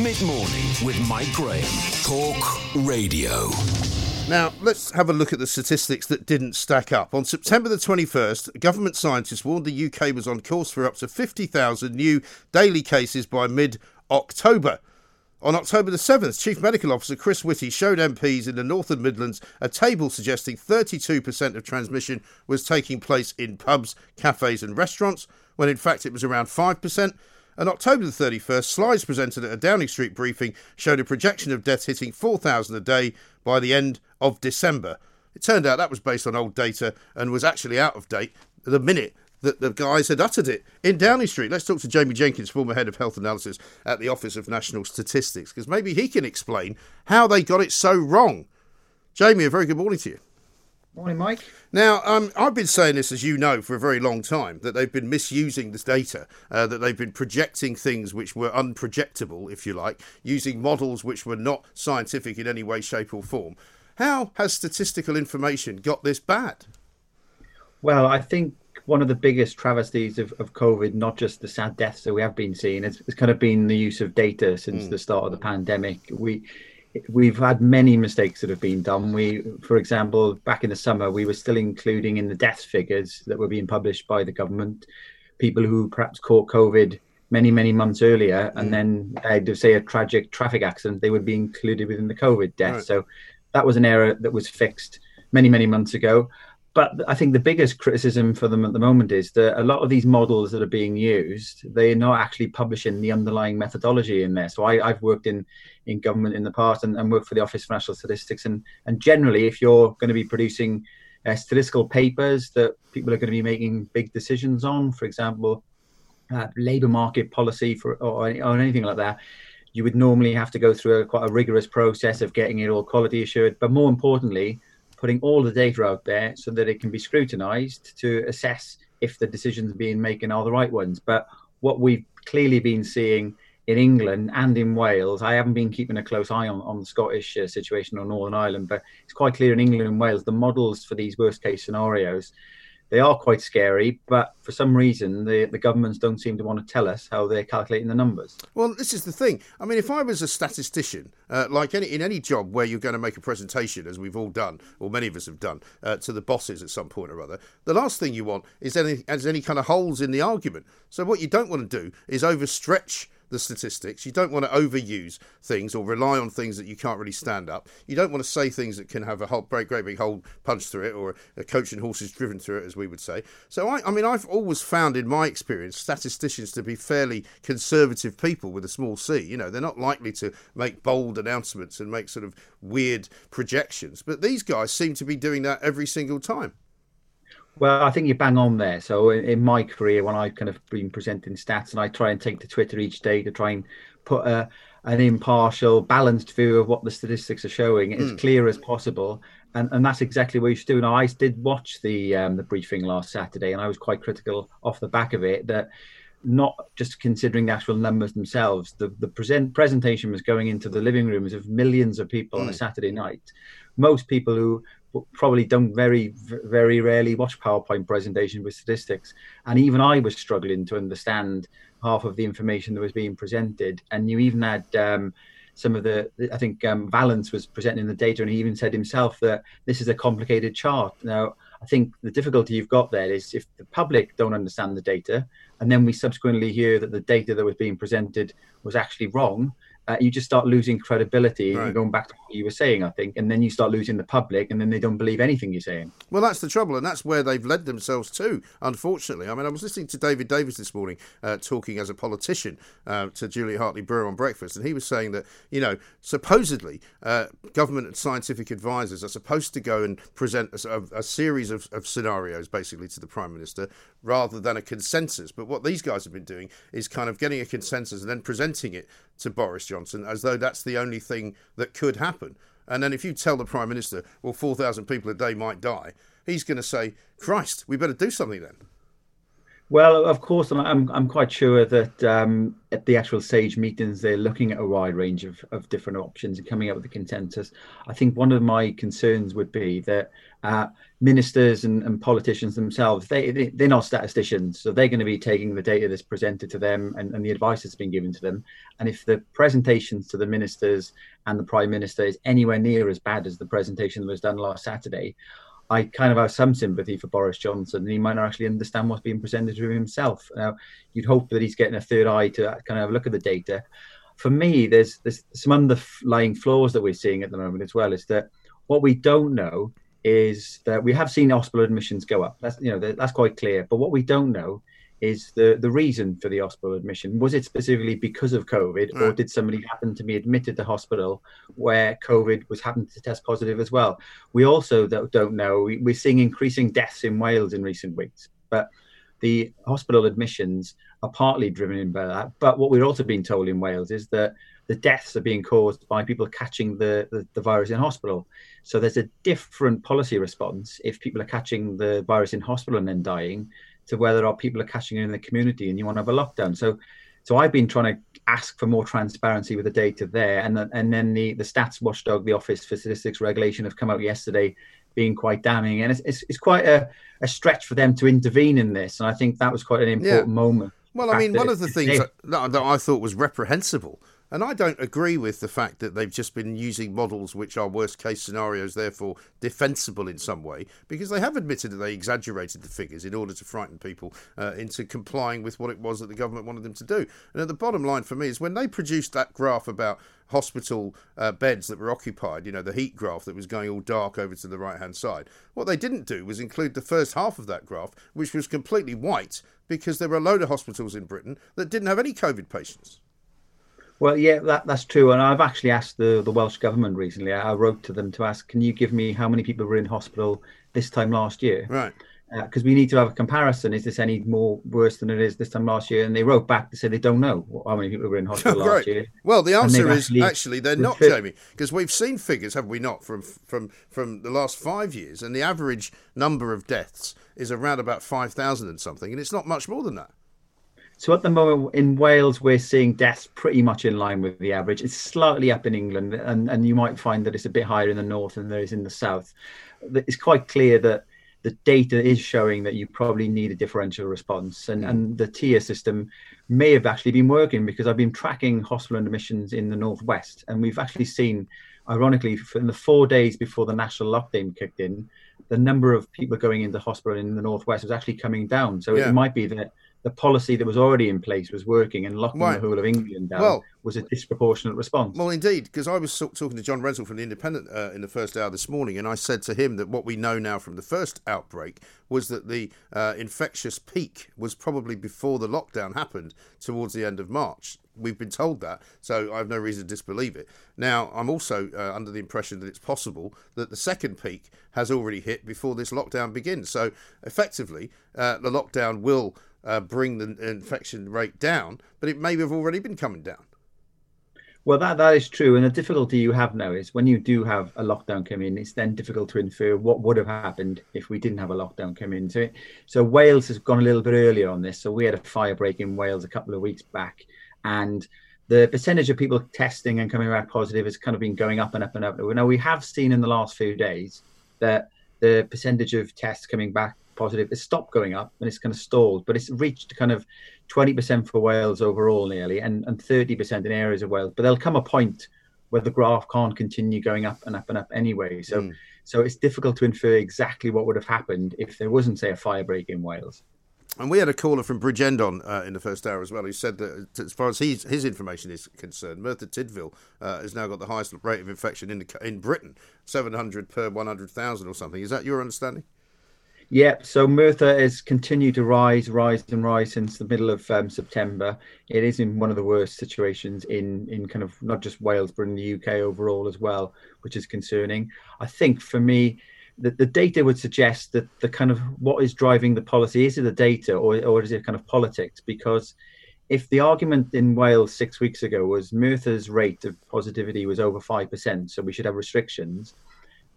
Mid morning with Mike Graham. Talk Radio. Now, let's have a look at the statistics that didn't stack up. On September the 21st, government scientists warned the UK was on course for up to 50,000 new daily cases by mid October. On October the 7th, Chief Medical Officer Chris Whitty showed MPs in the North and Midlands a table suggesting 32% of transmission was taking place in pubs, cafes, and restaurants, when in fact it was around 5%. On October the 31st, slides presented at a Downing Street briefing showed a projection of deaths hitting 4,000 a day by the end of December. It turned out that was based on old data and was actually out of date the minute that the guys had uttered it in Downing Street. Let's talk to Jamie Jenkins, former head of health analysis at the Office of National Statistics, because maybe he can explain how they got it so wrong. Jamie, a very good morning to you. Morning, Mike. Now, um, I've been saying this, as you know, for a very long time, that they've been misusing this data, uh, that they've been projecting things which were unprojectable, if you like, using models which were not scientific in any way, shape, or form. How has statistical information got this bad? Well, I think one of the biggest travesties of, of COVID, not just the sad deaths that we have been seeing, it's, it's kind of been the use of data since Mm. the start of the pandemic. We we've had many mistakes that have been done. We, for example, back in the summer, we were still including in the death figures that were being published by the government people who perhaps caught COVID many, many months earlier, and mm. then had to say a tragic traffic accident, they would be included within the COVID death. Right. So that was an error that was fixed many, many months ago. But I think the biggest criticism for them at the moment is that a lot of these models that are being used, they're not actually publishing the underlying methodology in there. So I, have worked in, in government in the past and, and worked for the Office for National Statistics. And, and generally, if you're going to be producing uh, statistical papers that people are going to be making big decisions on, for example, uh, labour market policy for or, or anything like that, you would normally have to go through a, quite a rigorous process of getting it all quality assured. But more importantly, putting all the data out there so that it can be scrutinized to assess if the decisions being made are the right ones. But what we've clearly been seeing in England and in Wales, I haven't been keeping a close eye on, on the Scottish uh, situation on Northern Ireland, but it's quite clear in England and Wales, the models for these worst case scenarios they are quite scary, but for some reason, the, the governments don't seem to want to tell us how they're calculating the numbers. Well, this is the thing. I mean, if I was a statistician, uh, like any, in any job where you're going to make a presentation, as we've all done, or many of us have done, uh, to the bosses at some point or other, the last thing you want is any, is any kind of holes in the argument. So, what you don't want to do is overstretch the statistics. You don't want to overuse things or rely on things that you can't really stand up. You don't want to say things that can have a whole great, great big hole punched through it or a coach and horses driven through it, as we would say. So, I, I mean, I've always found in my experience statisticians to be fairly conservative people with a small c. You know, they're not likely to make bold announcements and make sort of weird projections. But these guys seem to be doing that every single time. Well, I think you bang on there. So in, my career, when I've kind of been presenting stats, and I try and take to Twitter each day to try and put a, an impartial, balanced view of what the statistics are showing, as mm. clear as possible. And, and that's exactly what you should do. Now, I did watch the um, the briefing last Saturday, and I was quite critical off the back of it that not just considering the actual numbers themselves, the, the present presentation was going into the living rooms of millions of people mm. on a hmm. Saturday night. Most people who probably don't very very rarely watch PowerPoint presentation with statistics, and even I was struggling to understand half of the information that was being presented. And you even had um, some of the I think um, Vallance was presenting the data, and he even said himself that this is a complicated chart. Now, I think the difficulty you've got there is if the public don't understand the data, and then we subsequently hear that the data that was being presented was actually wrong, uh, you just start losing credibility right. and going back to what you were saying, I think, and then you start losing the public, and then they don't believe anything you're saying. Well, that's the trouble, and that's where they've led themselves to, unfortunately. I mean, I was listening to David Davis this morning uh, talking as a politician uh, to Julia Hartley Brewer on breakfast, and he was saying that, you know, supposedly uh, government and scientific advisors are supposed to go and present a, a series of, of scenarios, basically, to the Prime Minister rather than a consensus. But what these guys have been doing is kind of getting a consensus and then presenting it to Boris Johnson as though that's the only thing that could happen. And then if you tell the Prime Minister, well, 4,000 people a day might die, he's going to say, Christ, we better do something then. Well, of course, I'm I'm quite sure that um, at the actual SAGE meetings, they're looking at a wide range of, of different options and coming up with a consensus. I think one of my concerns would be that uh, ministers and, and, politicians themselves, they, they, are not statisticians. So they're going to be taking the data that's presented to them and, and the advice that's been given to them. And if the presentations to the ministers and the prime minister is anywhere near as bad as the presentation that was done last Saturday, I kind of have some sympathy for Boris Johnson. He might not actually understand what's being presented to him himself. Now, you'd hope that he's getting a third eye to kind of look at the data. For me, there's there's some underlying flaws that we're seeing at the moment as well. Is that what we don't know is that we have seen hospital admissions go up. That's you know that's quite clear. But what we don't know is the the reason for the hospital admission. Was it specifically because of COVID, or mm. did somebody happen to be admitted to hospital where COVID was happened to test positive as well? We also don't know. We're seeing increasing deaths in Wales in recent weeks, but the hospital admissions are partly driven by that. But what we're also being told in Wales is that the deaths are being caused by people catching the, the, the, virus in hospital. So there's a different policy response if people are catching the virus in hospital and then dying to whether or people are catching it in the community and you want to have a lockdown. So so I've been trying to ask for more transparency with the data there. And, the, and then the, the stats watchdog, the Office for Statistics Regulation have come out yesterday being quite damning. And it's, it's, it's quite a, a stretch for them to intervene in this. And I think that was quite an important yeah. moment. Well, I mean, one of the things that, that I thought was reprehensible And I don't agree with the fact that they've just been using models which are worst case scenarios, therefore defensible in some way, because they have admitted that they exaggerated the figures in order to frighten people uh, into complying with what it was that the government wanted them to do. And at the bottom line for me is when they produced that graph about hospital uh, beds that were occupied, you know, the heat graph that was going all dark over to the right hand side. What they didn't do was include the first half of that graph, which was completely white because there were a load of hospitals in Britain that didn't have any COVID patients. Well, yeah, that, that's true. And I've actually asked the, the Welsh government recently. I wrote to them to ask, can you give me how many people were in hospital this time last year? Right. Because uh, we need to have a comparison. Is this any more worse than it is this time last year? And they wrote back to say they don't know how many people were in hospital oh, last year. Well, the answer is actually, actually they're not, Jamie, because we've seen figures, have we not, from from from the last five years, and the average number of deaths is around about five thousand and something, and it's not much more than that. So at the moment in Wales, we're seeing deaths pretty much in line with the average. It's slightly up in England, and, and you might find that it's a bit higher in the north than there is in the south. It's quite clear that the data is showing that you probably need a differential response, and, mm. and the tier system may have actually been working because I've been tracking hospital admissions in the northwest, and we've actually seen, ironically, in the four days before the national lockdown kicked in, the number of people going into hospital in the northwest was actually coming down. So yeah. it might be that the policy that was already in place was working and locking right. the whole of England down well, was a disproportionate response. Well, indeed, because I was talking to John Rentoul from the Independent uh, in the first hour this morning, and I said to him that what we know now from the first outbreak was that the uh, infectious peak was probably before the lockdown happened towards the end of March. We've been told that, so I have no reason to disbelieve it. Now, I'm also uh, under the impression that it's possible that the second peak has already hit before this lockdown begins. So, effectively, uh, the lockdown will uh, bring the infection rate down, but it may have already been coming down. Well, that that is true, and the difficulty you have now is when you do have a lockdown come in, it's then difficult to infer what would have happened if we didn't have a lockdown come in. So, so Wales has gone a little bit earlier on this. So we had a fire break in Wales a couple of weeks back, and the percentage of people testing and coming back positive has kind of been going up and up and up. Now we have seen in the last few days that the percentage of tests coming back positive. It's stopped going up and it's kind of stalled, but it's reached kind of 20% for Wales overall nearly and, and 30% in areas of Wales. But there'll come a point where the graph can't continue going up and up and up anyway. So mm. so it's difficult to infer exactly what would have happened if there wasn't, say, a fire break in Wales. And we had a caller from Bridgend on uh, in the first hour as well who said that, as far as his, his information is concerned, Merthyr Tydfil uh, has now got the highest rate of infection in the, in Britain, 700 per 100,000 or something. Is that your understanding? Yep. So Merthyr has continued to rise, rise, and rise since the middle of um, September. It is in one of the worst situations in in kind of not just Wales but in the UK overall as well, which is concerning. I think for me, the, the data would suggest that the kind of what is driving the policy is it the data or or is it kind of politics? Because if the argument in Wales six weeks ago was Merthyr's rate of positivity was over five percent, so we should have restrictions.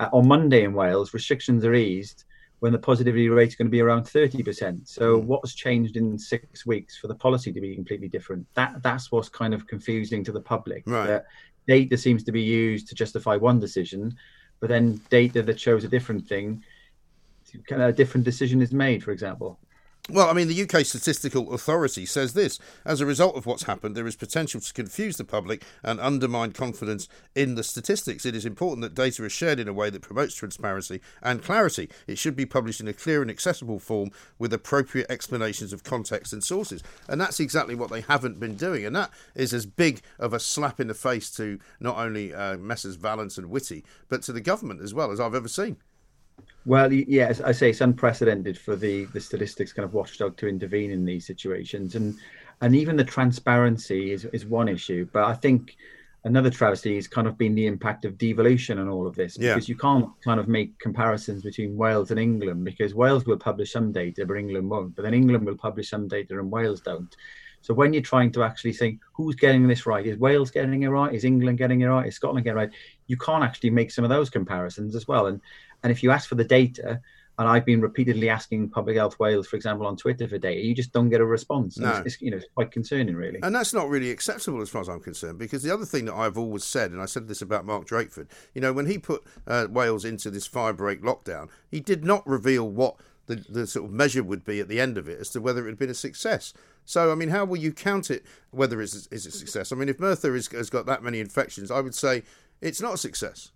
Uh, on Monday in Wales, restrictions are eased when the positivity rate is going to be around 30%. So mm. what's changed in six weeks for the policy to be completely different? That that's what's kind of confusing to the public. Right. That data seems to be used to justify one decision, but then data that shows a different thing, kind of a different decision is made, for example. Well, I mean, the UK Statistical Authority says this. As a result of what's happened, there is potential to confuse the public and undermine confidence in the statistics. It is important that data is shared in a way that promotes transparency and clarity. It should be published in a clear and accessible form with appropriate explanations of context and sources. And that's exactly what they haven't been doing. And that is as big of a slap in the face to not only uh, Messrs. Vallance and Whitty, but to the government as well as I've ever seen. Well, yes, I say it's unprecedented for the the statistics kind of watchdog to intervene in these situations, and and even the transparency is is one issue. But I think another travesty has kind of been the impact of devolution and all of this, yeah. because you can't kind of make comparisons between Wales and England, because Wales will publish some data, but England won't. But then England will publish some data and Wales don't. So when you're trying to actually think who's getting this right, is Wales getting it right? Is England getting it right? Is Scotland getting it right? You can't actually make some of those comparisons as well. And and if you ask for the data, and I've been repeatedly asking Public Health Wales, for example, on Twitter for data, you just don't get a response. No. It's, it's, you know, it's quite concerning, really. And that's not really acceptable as far as I'm concerned, because the other thing that I've always said, and I said this about Mark Drakeford, you know, when he put uh, Wales into this fire break lockdown, he did not reveal what the, the sort of measure would be at the end of it as to whether it had been a success. So, I mean, how will you count it whether it's is a success? I mean, if Merthyr is, has got that many infections, I would say it's not a success.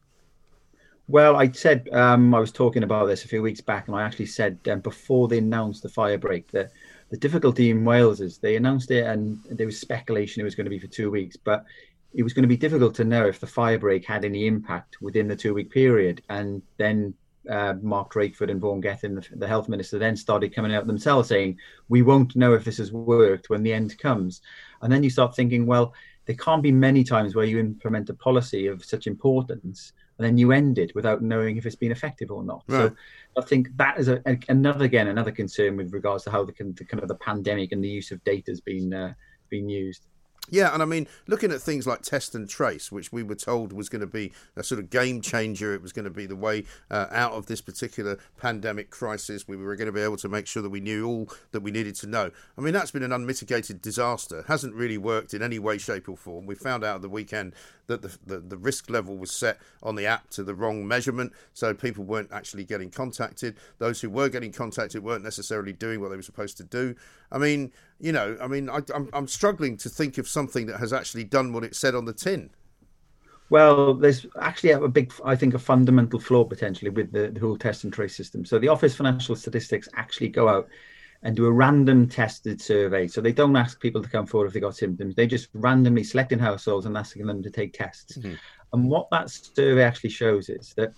Well, I said um, I was talking about this a few weeks back, and I actually said um, before they announced the fire break that the difficulty in Wales is they announced it, and there was speculation it was going to be for two weeks, but it was going to be difficult to know if the fire break had any impact within the two week period. And then uh, Mark Drakeford and Vaughan Gething, the, the, health minister, then started coming out themselves saying, We won't know if this has worked when the end comes. And then you start thinking, well, there can't be many times where you implement a policy of such importance and then you end it without knowing if it's been effective or not. Right. So I think that is a, a, another again another concern with regards to how the, the, kind of the pandemic and the use of data has been uh, been used. Yeah, and I mean, looking at things like test and trace, which we were told was going to be a sort of game changer, it was going to be the way uh, out of this particular pandemic crisis. We were going to be able to make sure that we knew all that we needed to know. I mean, that's been an unmitigated disaster. Hasn't really worked in any way, shape, or form. We found out at the weekend that the, the, the risk level was set on the app to the wrong measurement, so people weren't actually getting contacted. Those who were getting contacted weren't necessarily doing what they were supposed to do. I mean, you know, I mean, I, I'm, I'm struggling to think of something that has actually done what it said on the tin. Well, there's actually a big, I think, a fundamental flaw potentially with the, the whole test and trace system. So the Office of National Statistics actually go out and do a random tested survey. So they don't ask people to come forward if they got symptoms. They just randomly selecting households and asking them to take tests. Mm-hmm. And what that survey actually shows is that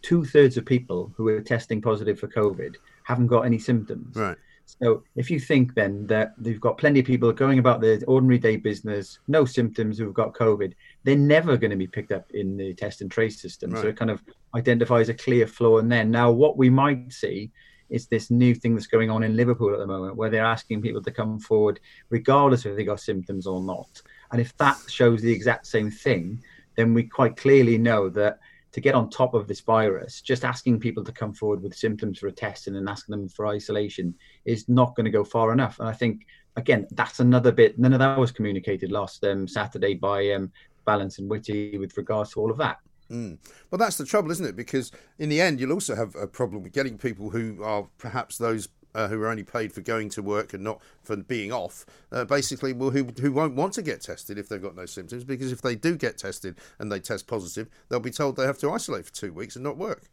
two thirds of people who are testing positive for COVID haven't got any symptoms. Right. So if you think then that they've got plenty of people going about their ordinary day business, no symptoms, who've got COVID, they're never going to be picked up in the test and trace system. Right. So it kind of identifies a clear flaw in there. Now, what we might see is this new thing that's going on in Liverpool at the moment, where they're asking people to come forward regardless of if they got symptoms or not. And if that shows the exact same thing, then we quite clearly know that to get on top of this virus, just asking people to come forward with symptoms for a test and then asking them for isolation is not going to go far enough. And I think, again, that's another bit, none of that was communicated last um, Saturday by um, Vallance and Whitty with regards to all of that. Mm. Well, that's the trouble, isn't it? Because in the end, you'll also have a problem with getting people who are perhaps those uh, who are only paid for going to work and not for being off, uh, basically, well, who, who won't want to get tested if they've got no symptoms, because if they do get tested and they test positive, they'll be told they have to isolate for two weeks and not work.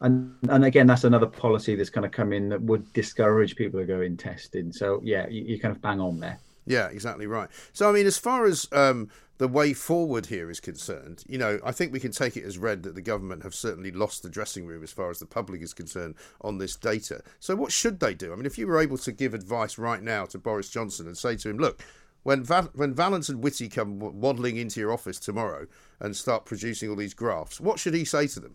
And and again, that's another policy that's kind of come in that would discourage people to go in testing. So yeah, you, you kind of bang on there. Yeah, exactly right. So I mean, as far as um, the way forward here is concerned, you know, I think we can take it as read that the government have certainly lost the dressing room as far as the public is concerned on this data. So, what should they do? I mean, if you were able to give advice right now to Boris Johnson and say to him, look, when when Vallance and Whitty come waddling into your office tomorrow and start producing all these graphs, what should he say to them?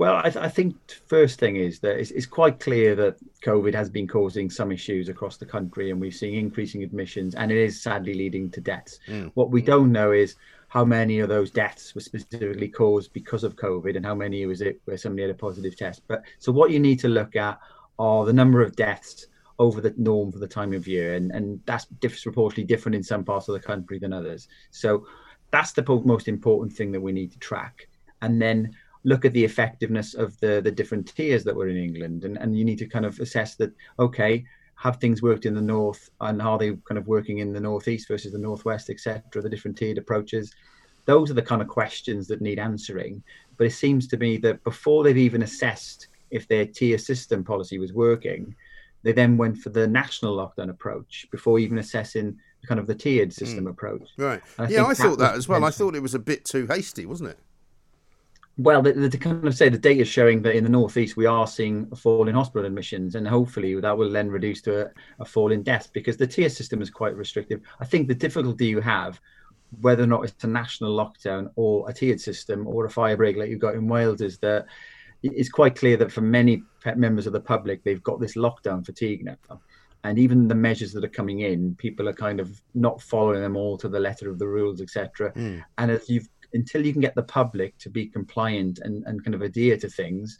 Well, I, th- I, think first thing is that it's, it's, quite clear that COVID has been causing some issues across the country, and we're seeing increasing admissions, and it is sadly leading to deaths. Mm. What we don't know is how many of those deaths were specifically caused because of COVID, and how many was it where somebody had a positive test. But so what you need to look at are the number of deaths over the norm for the time of year, and and that's disproportionately different in some parts of the country than others. So that's the most important thing that we need to track, and then look at the effectiveness of the the different tiers that were in England, and and you need to kind of assess that. Okay, have things worked in the north, and are they kind of working in the northeast versus the northwest, etc. The different tiered approaches. Those are the kind of questions that need answering. But it seems to me that before they've even assessed if their tier system policy was working, they then went for the national lockdown approach before even assessing kind of the tiered system mm. approach. Right. I yeah, I thought that as well. I thought it was a bit too hasty, wasn't it? Well, the, the, to kind of say the data is showing that in the northeast we are seeing a fall in hospital admissions, and hopefully that will then reduce to a, a fall in deaths because the tier system is quite restrictive. I think the difficulty you have, whether or not it's a national lockdown or a tiered system or a fire break like you've got in Wales, is that it's quite clear that for many members of the public they've got this lockdown fatigue now and even the measures that are coming in people are kind of not following them all to the letter of the rules etc mm. and if you've until you can get the public to be compliant and, and kind of adhere to things,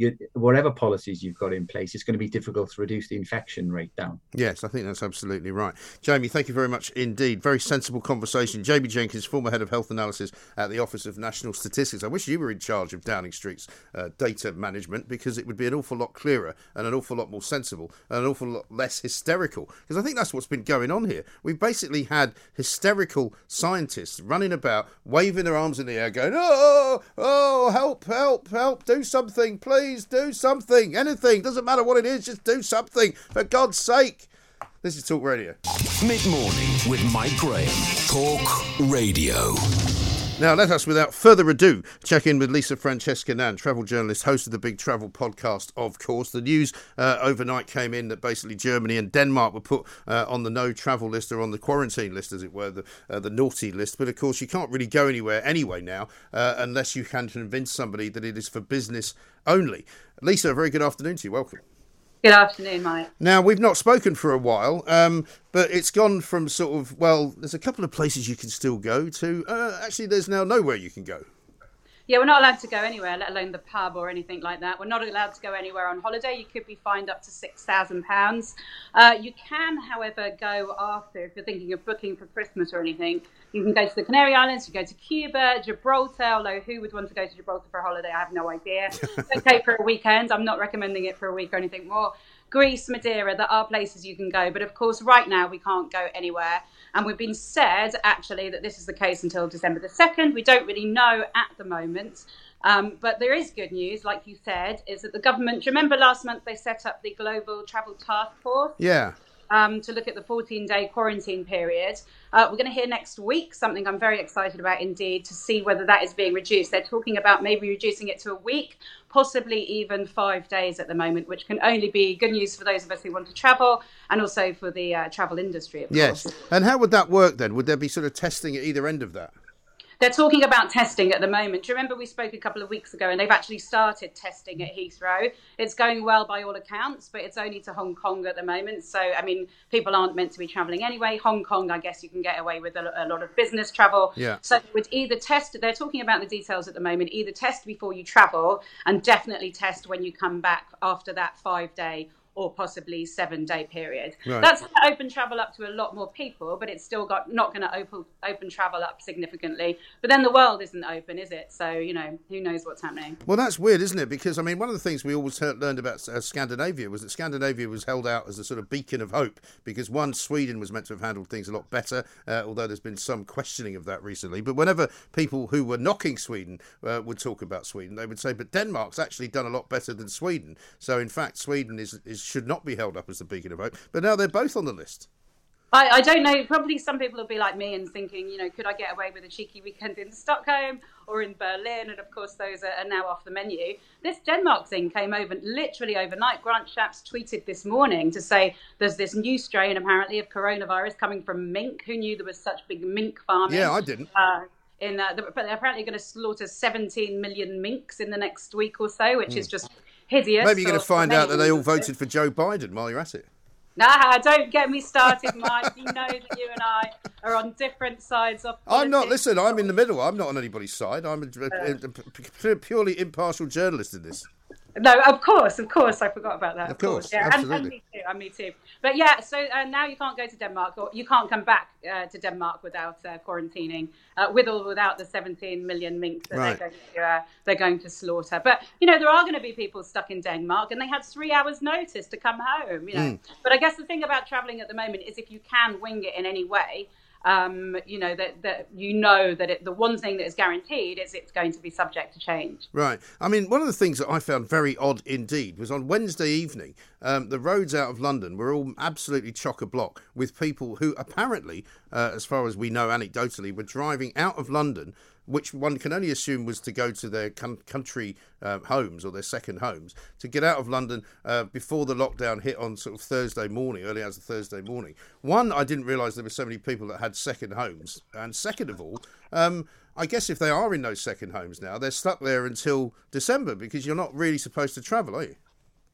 you, whatever policies you've got in place, it's going to be difficult to reduce the infection rate down. Yes, I think that's absolutely right. Jamie, thank you very much indeed. Very sensible conversation. Jamie Jenkins, former head of health analysis at the Office of National Statistics. I wish you were in charge of Downing Street's uh, data management because it would be an awful lot clearer and an awful lot more sensible and an awful lot less hysterical. Because I think that's what's been going on here. We've basically had hysterical scientists running about, waving their arms in the air, going, oh, oh, help, help, help, do something, please do something, anything, doesn't matter what it is, just do something, for God's sake. This is Talk Radio. Mid morning with Mike Graham. Talk Radio. Now, let us, without further ado, check in with Lisa Francesca Nand, travel journalist, host of the Big Travel podcast, of course. The news uh, overnight came in that basically Germany and Denmark were put uh, on the no travel list or on the quarantine list, as it were, the, uh, the naughty list. But of course, you can't really go anywhere anyway now uh, unless you can convince somebody that it is for business only. Lisa, a very good afternoon to you. Welcome. Good afternoon, Mike. Now, we've not spoken for a while, um, but it's gone from sort of, well, there's a couple of places you can still go to. Uh, actually, there's now nowhere you can go. Yeah, we're not allowed to go anywhere, let alone the pub or anything like that. We're not allowed to go anywhere on holiday. You could be fined up to £6,000. Uh, you can, however, go after, if you're thinking of booking for Christmas or anything, you can go to the Canary Islands, you go to Cuba, Gibraltar, although who would want to go to Gibraltar for a holiday? I have no idea. Okay for a weekend. I'm not recommending it for a week or anything more. Greece, Madeira, there are places you can go. But of course, right now, we can't go anywhere. And we've been said, actually, that this is the case until December the 2nd. We don't really know at the moment. Um, but there is good news, like you said, is that the government, remember last month they set up the Global Travel Task Force? Yeah. Um, to look at the 14 day quarantine period. Uh, we're going to hear next week something I'm very excited about indeed to see whether that is being reduced. They're talking about maybe reducing it to a week, possibly even five days at the moment, which can only be good news for those of us who want to travel and also for the uh, travel industry. yes. Course. And how would that work then? Would there be sort of testing at either end of that? They're talking about testing at the moment. Do you remember we spoke a couple of weeks ago and they've actually started testing at Heathrow? It's going well by all accounts, but it's only to Hong Kong at the moment. So, I mean, people aren't meant to be traveling anyway. Hong Kong, I guess you can get away with a, a lot of business travel. Yeah. So, would either test, they're talking about the details at the moment, either test before you travel and definitely test when you come back after that five day or possibly seven day period. Right. That's going to open travel up to a lot more people, but it's still got not going to open open travel up significantly. But then the world isn't open, is it? So you know who knows what's happening. Well, that's weird, isn't it? Because I mean, one of the things we always heard, learned about uh, Scandinavia was that Scandinavia was held out as a sort of beacon of hope because one, Sweden was meant to have handled things a lot better, uh, although there's been some questioning of that recently. But whenever people who were knocking Sweden uh, would talk about Sweden, they would say, "But Denmark's actually done a lot better than Sweden." So in fact, Sweden is, is should not be held up as the beacon of hope. But now they're both on the list. I, I, don't know. Probably some people will be like me and thinking, you know, could I get away with a cheeky weekend in Stockholm or in Berlin? And of course, those are, are now off the menu. This Denmark thing came over literally overnight. Grant Shapps tweeted this morning to say there's this new strain apparently of coronavirus coming from mink. Who knew there was such big mink farming? Yeah, I didn't. Uh, in uh, but they're apparently going to slaughter 17 million minks in the next week or so, which mm. is just hideous. Maybe you're going to find out that they all voted for Joe Biden while you're at it. Nah, don't get me started, Mike. you know that you and I are on different sides of. Politics. I'm not. Listen, I'm in the middle. I'm not on anybody's side. I'm a, a, a, a purely impartial journalist in this. No, of course, of course, I forgot about that. Of, of course, course, yeah, absolutely. And, and, me too, and me too. But yeah, so uh, now you can't go to Denmark, or you can't come back uh, to Denmark without uh, quarantining, uh, with or without the 17 million minks that right. they're, going to, uh, they're going to slaughter. But you know, there are going to be people stuck in Denmark, and they had three hours' notice to come home. You know, Mm. but I guess the thing about traveling at the moment is if you can wing it in any way. Um, you know that, that you know that it, the one thing that is guaranteed is it's going to be subject to change. Right. I mean, one of the things that I found very odd indeed was on Wednesday evening, um, the roads out of London were all absolutely chock a block with people who apparently, uh, as far as we know anecdotally, were driving out of London. Which one can only assume was to go to their country uh, homes or their second homes to get out of London uh, before the lockdown hit on sort of Thursday morning, early hours of Thursday morning. One, I didn't realise there were so many people that had second homes, and second of all, um, I guess if they are in those second homes now, they're stuck there until December because you're not really supposed to travel, are you?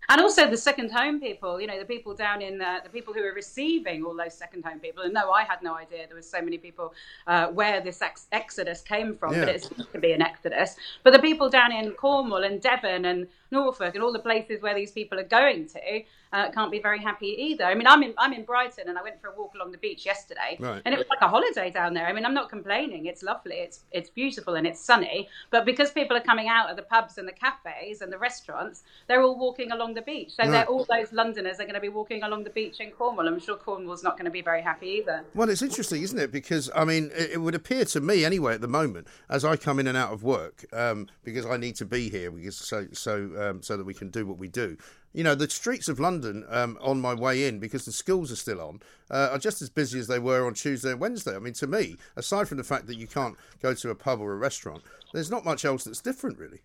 And also the second home people you know the people down in uh, the people who are receiving all those second home people and no i had no idea there was so many people uh, where this ex- exodus came from Yeah. but it seems to be an exodus but the people down in cornwall and devon and norfolk and all the places where these people are going to uh, can't be very happy either. I mean i'm in i'm in brighton and i went for a walk along the beach yesterday. Right. and it was like a holiday down there. I mean i'm not complaining. It's lovely. It's it's beautiful and it's sunny. But because people are coming out of the pubs and the cafes and the restaurants they're all walking along the beach. So Right. they're all those londoners are going to be walking along the beach in cornwall. I'm sure cornwall's not going to be very happy either. Well, it's interesting, isn't it? Because I mean, it, it would appear to me anyway at the moment, as I come in and out of work, um, because I need to be here, because so so um, so that we can do what we do. You know, the streets of London um, on my way in, because the schools are still on, uh, are just as busy as they were on Tuesday and Wednesday. I mean, to me, aside from the fact that you can't go to a pub or a restaurant, there's not much else that's different, really.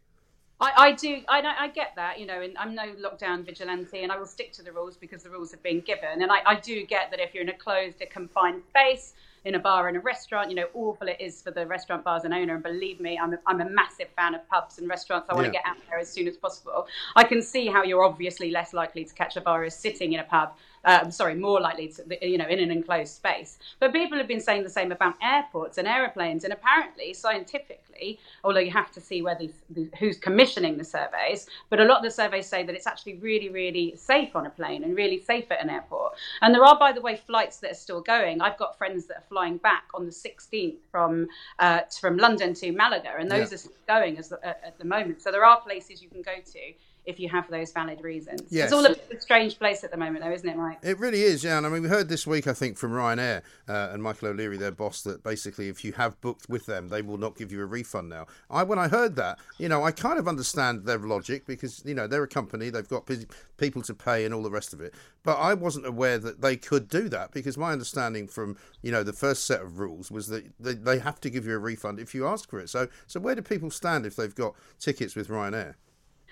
I, I do. I, I get that, you know, and I'm no lockdown vigilante, and I will stick to the rules because the rules have been given. And I, I do get that if you're in a closed, a confined space, in a bar in a restaurant, you know, awful it is for the restaurant bars and owner. And believe me, I'm a, I'm a massive fan of pubs and restaurants. I want to Yeah. get out there as soon as possible. I can see how you're obviously less likely to catch a virus sitting in a pub. Uh, I'm sorry, more likely to, you know, in an enclosed space. But people have been saying the same about airports and aeroplanes. And apparently, scientifically, although you have to see where these, these, who's commissioning the surveys, but a lot of the surveys say that it's actually really, really safe on a plane and really safe at an airport. And there are, by the way, flights that are still going. I've got friends that are flying back on the 16th from uh, from London to Malaga, and those Yeah. are still going as at, at the moment. So there are places you can go to if you have those valid reasons. Yes. It's all a bit of a strange place at the moment, though, isn't it, Mike? It really is, yeah. And I mean, we heard this week, I think, from Ryanair uh, and Michael O'Leary, their boss, that basically if you have booked with them, they will not give you a refund now. I, when I heard that, you know, I kind of understand their logic because you know they're a company, they've got people to pay and all the rest of it. But I wasn't aware that they could do that because my understanding from you know the first set of rules was that they, they have to give you a refund if you ask for it. So, so where do people stand if they've got tickets with Ryanair?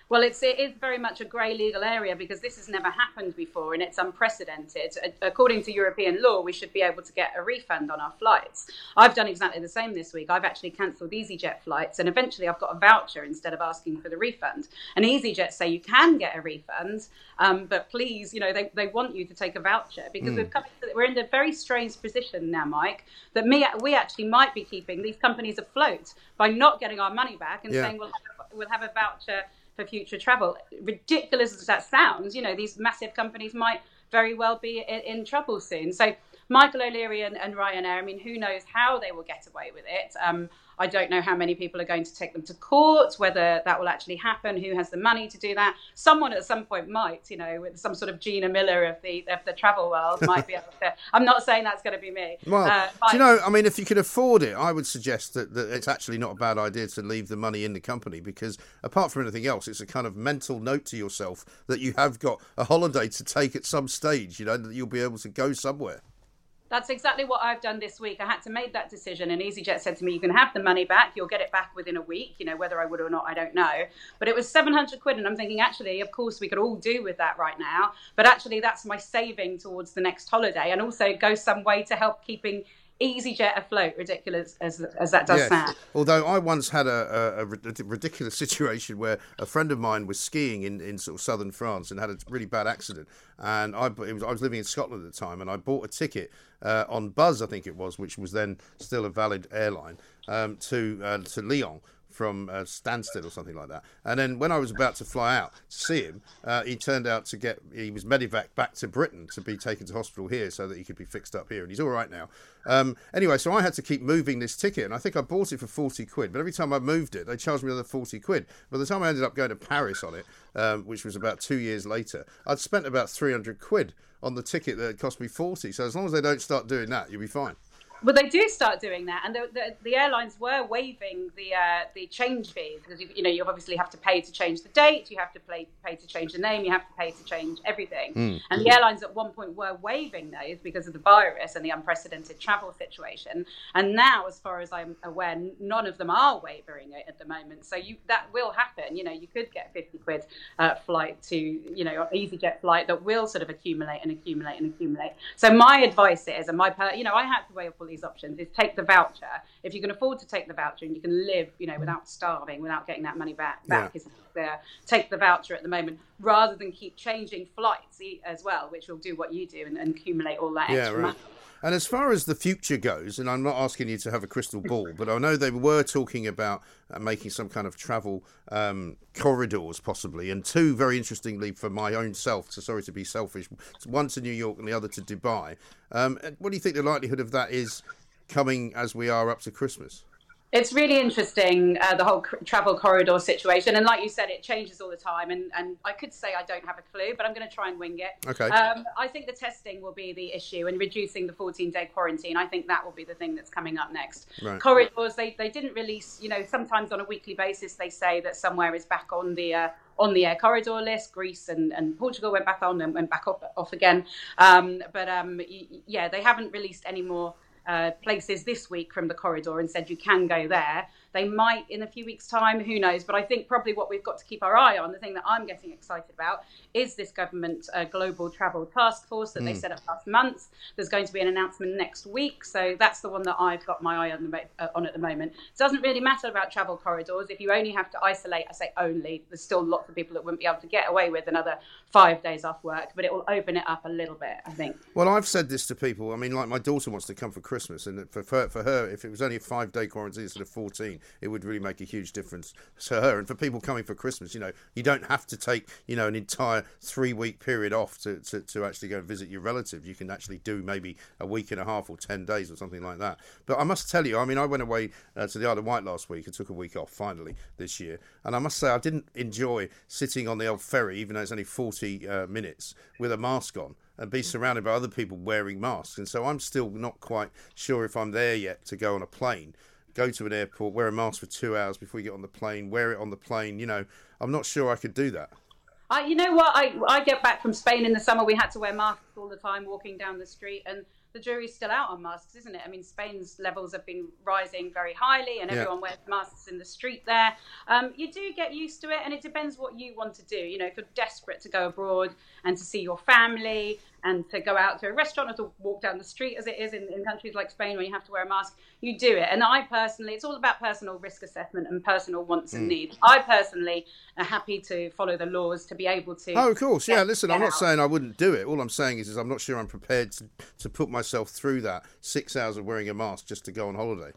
Well, it's, it is very much a grey legal area because this has never happened before and it's unprecedented. According to European law, we should be able to get a refund on our flights. I've done exactly the same this week. I've actually cancelled EasyJet flights and eventually I've got a voucher instead of asking for the refund. And EasyJet say you can get a refund, um, but please, you know, they, they want you to take a voucher because Mm. we've come, we're in a very strange position now, Mike, that me, we actually might be keeping these companies afloat by not getting our money back and Yeah. saying we'll have, a- we'll have a voucher for future travel. Ridiculous as that sounds, you know, these massive companies might very well be in, in trouble soon. So Michael O'Leary and, and Ryanair, I mean, who knows how they will get away with it? Um, I don't know how many people are going to take them to court, whether that will actually happen, who has the money to do that. Someone at some point might, you know, with some sort of Gina Miller of the of the travel world might be able to. I'm not saying that's going to be me. Well, Uh, do you know? I mean, if you can afford it, I would suggest that, that it's actually not a bad idea to leave the money in the company because, apart from anything else, it's a kind of mental note to yourself that you have got a holiday to take at some stage. You know that you'll be able to go somewhere. That's exactly what I've done this week. I had to make that decision, and EasyJet said to me, "You can have the money back. You'll get it back within a week. You know whether I would or not, I don't know." But it was seven hundred quid, and I'm thinking, actually, of course, we could all do with that right now. But actually, that's my saving towards the next holiday, and also go some way to help keeping EasyJet afloat. Ridiculous as as that does Yes. sound. Although I once had a, a, a ridiculous situation where a friend of mine was skiing in, in sort of southern France and had a really bad accident, and I was, I was living in Scotland at the time, and I bought a ticket uh, on Buzz, I think it was, which was then still a valid airline, um, to uh, to Lyon from uh, Stansted or something like that. And then when I was about to fly out to see him, uh, he turned out to get he was medevac back to Britain to be taken to hospital here so that he could be fixed up here, and he's all right now. Um, anyway, so I had to keep moving this ticket, and I think I bought it for forty quid. But every time I moved it, they charged me another forty quid. By the time I ended up going to Paris on it, um, which was about two years later, I'd spent about three hundred quid on the ticket that had cost me forty. So as long as they don't start doing that, you'll be fine. Well, they do start doing that, and the, the, the airlines were waiving the uh, the change fees because you, you know you obviously have to pay to change the date, you have to pay pay to change the name, you have to pay to change everything. Mm. And the airlines at one point were waiving those because of the virus and the unprecedented travel situation. And now, as far as I'm aware, none of them are waiving it at the moment. So you that will happen. You know, you could get fifty quid uh, flight to you know EasyJet flight that will sort of accumulate and accumulate and accumulate. So my advice is, and my per- you know I had to waive these options is take the voucher. If you can afford to take the voucher and you can live, you know, mm. without starving, without getting that money back, back Yeah. is there. Take the voucher at the moment rather than keep changing flights as well, which will do what you do and, and accumulate all that Yeah, extra right. money. And as far as the future goes, and I'm not asking you to have a crystal ball, but I know they were talking about uh, making some kind of travel um, corridors, possibly, and two very interestingly for my own self. So sorry to be selfish. One to New York and the other to Dubai. Um, what do you think the likelihood of that is coming as we are up to Christmas? It's really interesting, uh, the whole travel corridor situation. And like you said, it changes all the time. And, and I could say I don't have a clue, but I'm going to try and wing it. Okay. Um, I think the testing will be the issue and reducing the 14 day quarantine. I think that will be the thing that's coming up next. Right. Corridors, they, they didn't release, you know, sometimes on a weekly basis, they say that somewhere is back on the. Uh, on the air corridor list, Greece and, and Portugal went back on and went back off, off again. Um, but um, yeah, they haven't released any more uh, places this week from the corridor and said you can go there. They might in a few weeks' time, who knows? But I think probably what we've got to keep our eye on, the thing that I'm getting excited about, is this government uh, global travel task force that they Hmm. Mm. set up last month. There's going to be an announcement next week, so that's the one that I've got my eye on, the, uh, on at the moment. It doesn't really matter about travel corridors if you only have to isolate. I say only. There's still lots of people that wouldn't be able to get away with another five days off work, but it will open it up a little bit, I think. Well, I've said this to people. I mean, like my daughter wants to come for Christmas, and for for, for her, if it was only a five day quarantine instead of it would really make a huge difference to her. And for people coming for Christmas, you know, you don't have to take you know an entire three week period off to, to, to actually go and visit your relative. You can actually do maybe a week and a half or ten days or something like that. But I must tell you, I mean, I went away uh, to the Isle of Wight last week. I took a week off finally this year, and I must say I didn't enjoy sitting on the old ferry, even though it's only forty uh, minutes, with a mask on and be surrounded by other people wearing masks. And so I'm still not quite sure if I'm there yet to go on a plane, go to an airport, wear a mask for two hours before you get on the plane, wear it on the plane. You know, I'm not sure I could do that. I, you know what? I, I get back from Spain in the summer. We had to wear masks all the time walking down the street, and the jury's still out on masks, isn't it? I mean, Spain's levels have been rising very highly, and Yeah. everyone wears masks in the street there. Um, you do get used to it, and it depends what you want to do. You know, if you're desperate to go abroad and to see your family and to go out to a restaurant or to walk down the street, as it is in, in countries like Spain where you have to wear a mask, you do it. And I personally, it's all about personal risk assessment and personal wants and Mm. needs. I personally am happy to follow the laws to be able to. Oh, of course, yeah. Listen, I'm not out. saying I wouldn't do it. All I'm saying is, is I'm not sure I'm prepared to, to put myself through that six hours of wearing a mask just to go on holiday.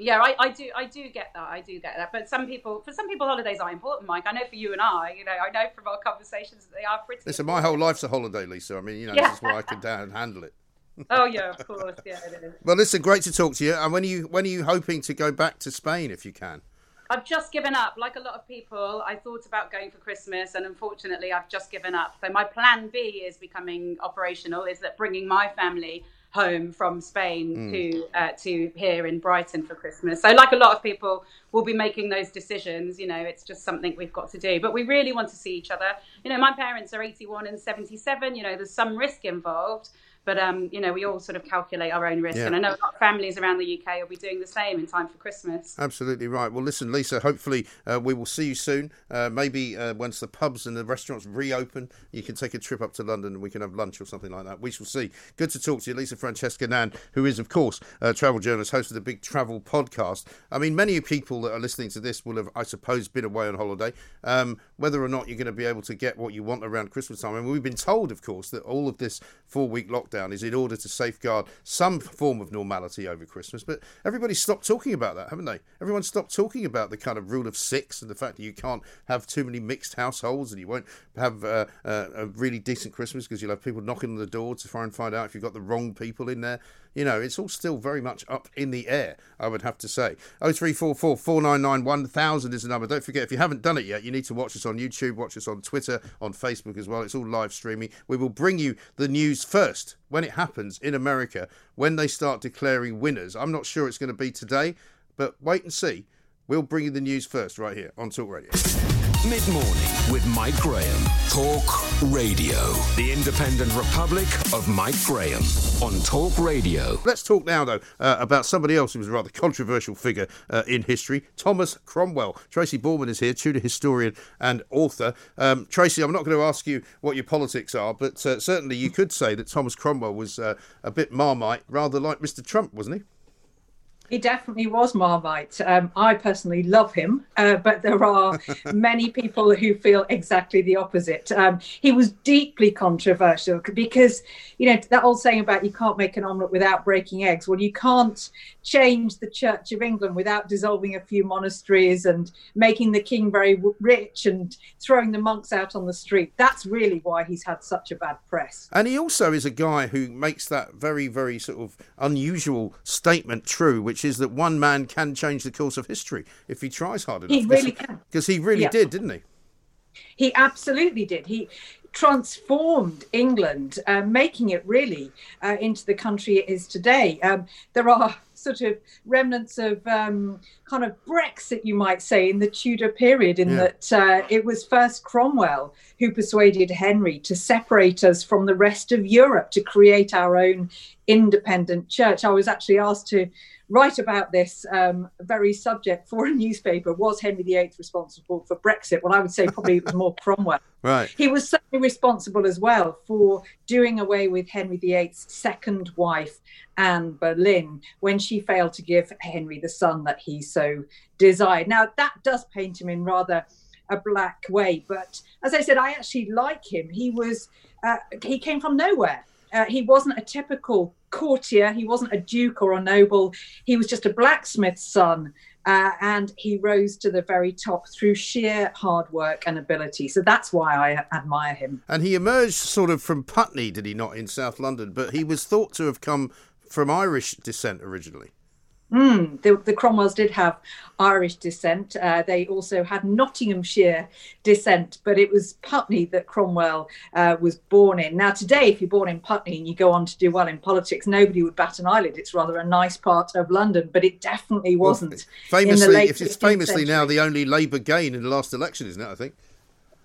Yeah, I, I do. I do get that. I do get that. But some people, for some people, holidays are important, Mike. I know for you and I, you know, I know from our conversations that they are pretty. Listen, my whole life's a holiday, Lisa. I mean, you know, Yeah. this is why I can down handle it. Oh yeah, of course. Yeah, it is. Well, listen, great to talk to you. And when are you when are you hoping to go back to Spain if you can? I've just given up. Like a lot of people, I thought about going for Christmas, and unfortunately, I've just given up. So my plan B is becoming operational. Is that bringing my family home from Spain Mm. to uh, to here in Brighton for Christmas. So, like a lot of people, we'll be making those decisions. You know, it's just something we've got to do. But we really want to see each other. You know, my parents are 81 and 77. You know, there's some risk involved. But um, you know, we all sort of calculate our own risk, Yeah. and I know a lot of families around the UK will be doing the same in time for Christmas. Absolutely right. Well, listen, Lisa. Hopefully, uh, we will see you soon. Uh, maybe uh, once the pubs and the restaurants reopen, you can take a trip up to London and we can have lunch or something like that. We shall see. Good to talk to you, Lisa Francesca Nand, who is, of course, a travel journalist, host of the Big Travel podcast. I mean, many people that are listening to this will have, I suppose, been away on holiday. Um, whether or not you're going to be able to get what you want around Christmas time, and we've been told, of course, that all of this four-week lockdown is in order to safeguard some form of normality over Christmas. But everybody stopped talking about that, haven't they? Everyone stopped talking about the kind of rule of six and the fact that you can't have too many mixed households and you won't have uh, uh, a really decent Christmas because you'll have people knocking on the door to try and find out if you've got the wrong people in there. You know, it's all still very much up in the air, I would have to say. 0344 499 1000 is the number. Don't forget, if you haven't done it yet, you need to watch us on YouTube, watch us on Twitter, on Facebook as well. It's all live streaming. We will bring you the news first when it happens in America, when they start declaring winners. I'm not sure it's going to be today, but wait and see. We'll bring you the news first right here on Talk Radio. Mid morning with Mike Graham. Talk Radio. The Independent Republic of Mike Graham on Talk Radio. Let's talk now, though, uh, about somebody else who was a rather controversial figure uh, in history Thomas Cromwell. Tracy Borman is here, Tudor historian and author. Um, Tracy, I'm not going to ask you what your politics are, but uh, certainly you could say that Thomas Cromwell was uh, a bit marmite, rather like Mr. Trump, wasn't he? He definitely was Marmite. Um, I personally love him, uh, but there are many people who feel exactly the opposite. Um, he was deeply controversial because, you know, that old saying about you can't make an omelette without breaking eggs. Well, you can't change the Church of England without dissolving a few monasteries and making the king very rich and throwing the monks out on the street. That's really why he's had such a bad press. And he also is a guy who makes that very, very sort of unusual statement true, which is that one man can change the course of history if he tries hard enough. He really can. Because he really Yeah. did, didn't he? He absolutely did. He transformed England, uh, making it really uh, into the country it is today. Um, there are sort of remnants of um, kind of Brexit, you might say, in the Tudor period, in Yeah. that uh, it was first Cromwell who persuaded Henry to separate us from the rest of Europe to create our own independent church. I was actually asked to write about this um, very subject for a newspaper. Was Henry VIII responsible for Brexit? Well, I would say probably it was more Cromwell. Right. He was certainly responsible as well for doing away with Henry VIII's second wife, Anne Boleyn, when she failed to give Henry the son that he so desired. Now, that does paint him in rather a black way, but as I said, I actually like him. He was, uh, he came from nowhere. Uh, he wasn't a typical courtier. He wasn't a duke or a noble. He was just a blacksmith's son. Uh, and he rose to the very top through sheer hard work and ability. So that's why I admire him. And he emerged sort of from Putney, did he not, in South London? But he was thought to have come from Irish descent originally. Mm, the, the Cromwells did have Irish descent. Uh, they also had Nottinghamshire descent, but it was Putney that Cromwell uh, was born in. Now, today, if you're born in Putney and you go on to do well in politics, nobody would bat an eyelid. It's rather a nice part of London, but it definitely wasn't. the Famously, if it's 15th famously now the only Labour gain in the last election, isn't it? I think.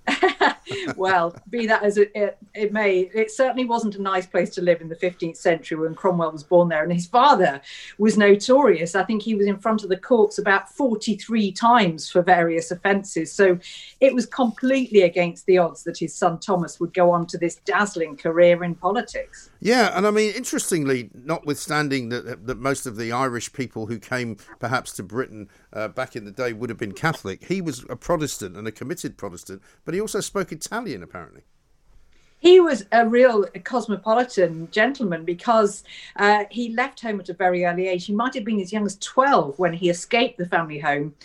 well, be that as it, it, it may, it certainly wasn't a nice place to live in the 15th century when Cromwell was born there. And his father was notorious. I think he was in front of the courts about 43 times for various offences. So it was completely against the odds that his son Thomas would go on to this dazzling career in politics. Yeah, and I mean, interestingly, notwithstanding that that most of the Irish people who came perhaps to Britain uh, back in the day would have been Catholic, he was a Protestant and a committed Protestant, but he also spoke Italian apparently. He was a real cosmopolitan gentleman because uh, he left home at a very early age. He might have been as young as 12 when he escaped the family home,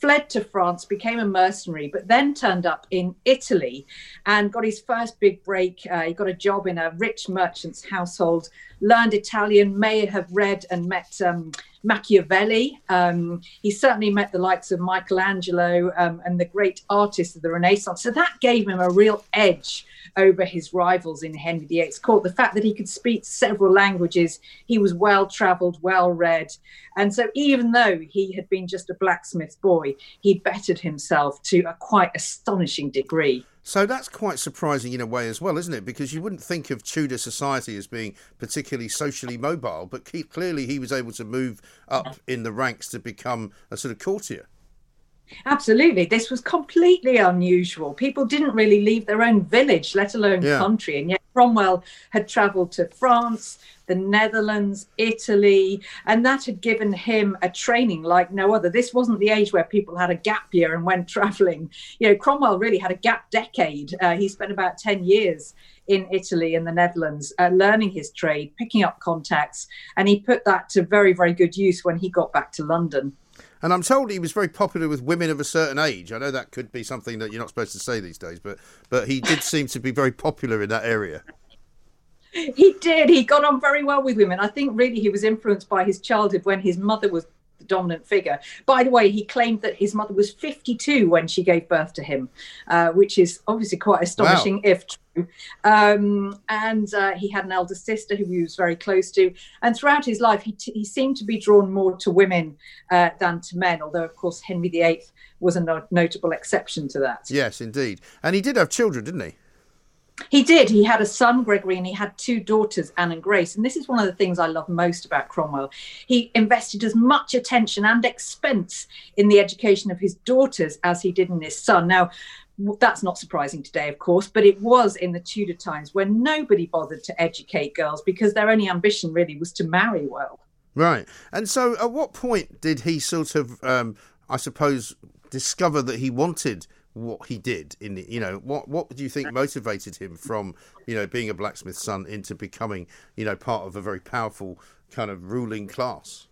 fled to France, became a mercenary, but then turned up in Italy and got his first big break. Uh, he got a job in a rich merchant's household, learned Italian, may have read and met um, Machiavelli. Um, he certainly met the likes of Michelangelo um, and the great artists of the Renaissance. So that gave him a real edge over his rivals in Henry VIII's court. The fact that he could speak several languages, he was well traveled, well read. And so, even though he had been just a blacksmith's boy, he bettered himself to a quite astonishing degree. So that's quite surprising in a way as well, isn't it? Because you wouldn't think of Tudor society as being particularly socially mobile, but clearly he was able to move up in the ranks to become a sort of courtier. Absolutely. This was completely unusual. People didn't really leave their own village, let alone Yeah. country. And yet Cromwell had travelled to France, the Netherlands, Italy, and that had given him a training like no other. This wasn't the age where people had a gap year and went travelling. You know, Cromwell really had a gap decade. Uh, he spent about 10 years in Italy and the Netherlands, uh, learning his trade, picking up contacts, and he put that to very, very good use when he got back to London. And I'm told he was very popular with women of a certain age. I know that could be something that you're not supposed to say these days, but but he did seem to be very popular in that area. He did. He got on very well with women. I think really he was influenced by his childhood when his mother was dominant figure. By the way, he claimed that his mother was 52 when she gave birth to him, uh, which is obviously quite astonishing wow. if true. Um, and uh, he had an elder sister who he was very close to. And throughout his life, he, t- he seemed to be drawn more to women uh, than to men, although, of course, Henry VIII was a no- notable exception to that. Yes, indeed. And he did have children, didn't he? He did. He had a son, Gregory, and he had two daughters, Anne and Grace. And this is one of the things I love most about Cromwell. He invested as much attention and expense in the education of his daughters as he did in his son. Now, that's not surprising today, of course, but it was in the Tudor times when nobody bothered to educate girls because their only ambition really was to marry well. Right. And so, at what point did he sort of, um, I suppose, discover that he wanted what he did in the, you know what what do you think motivated him from you know being a blacksmith's son into becoming you know part of a very powerful kind of ruling class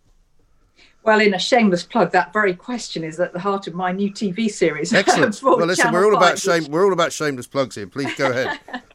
well, in a shameless plug, that very question is at the heart of my new TV series. Excellent. well, listen, Channel we're all 5, about shame. We're all about shameless plugs here. Please go ahead.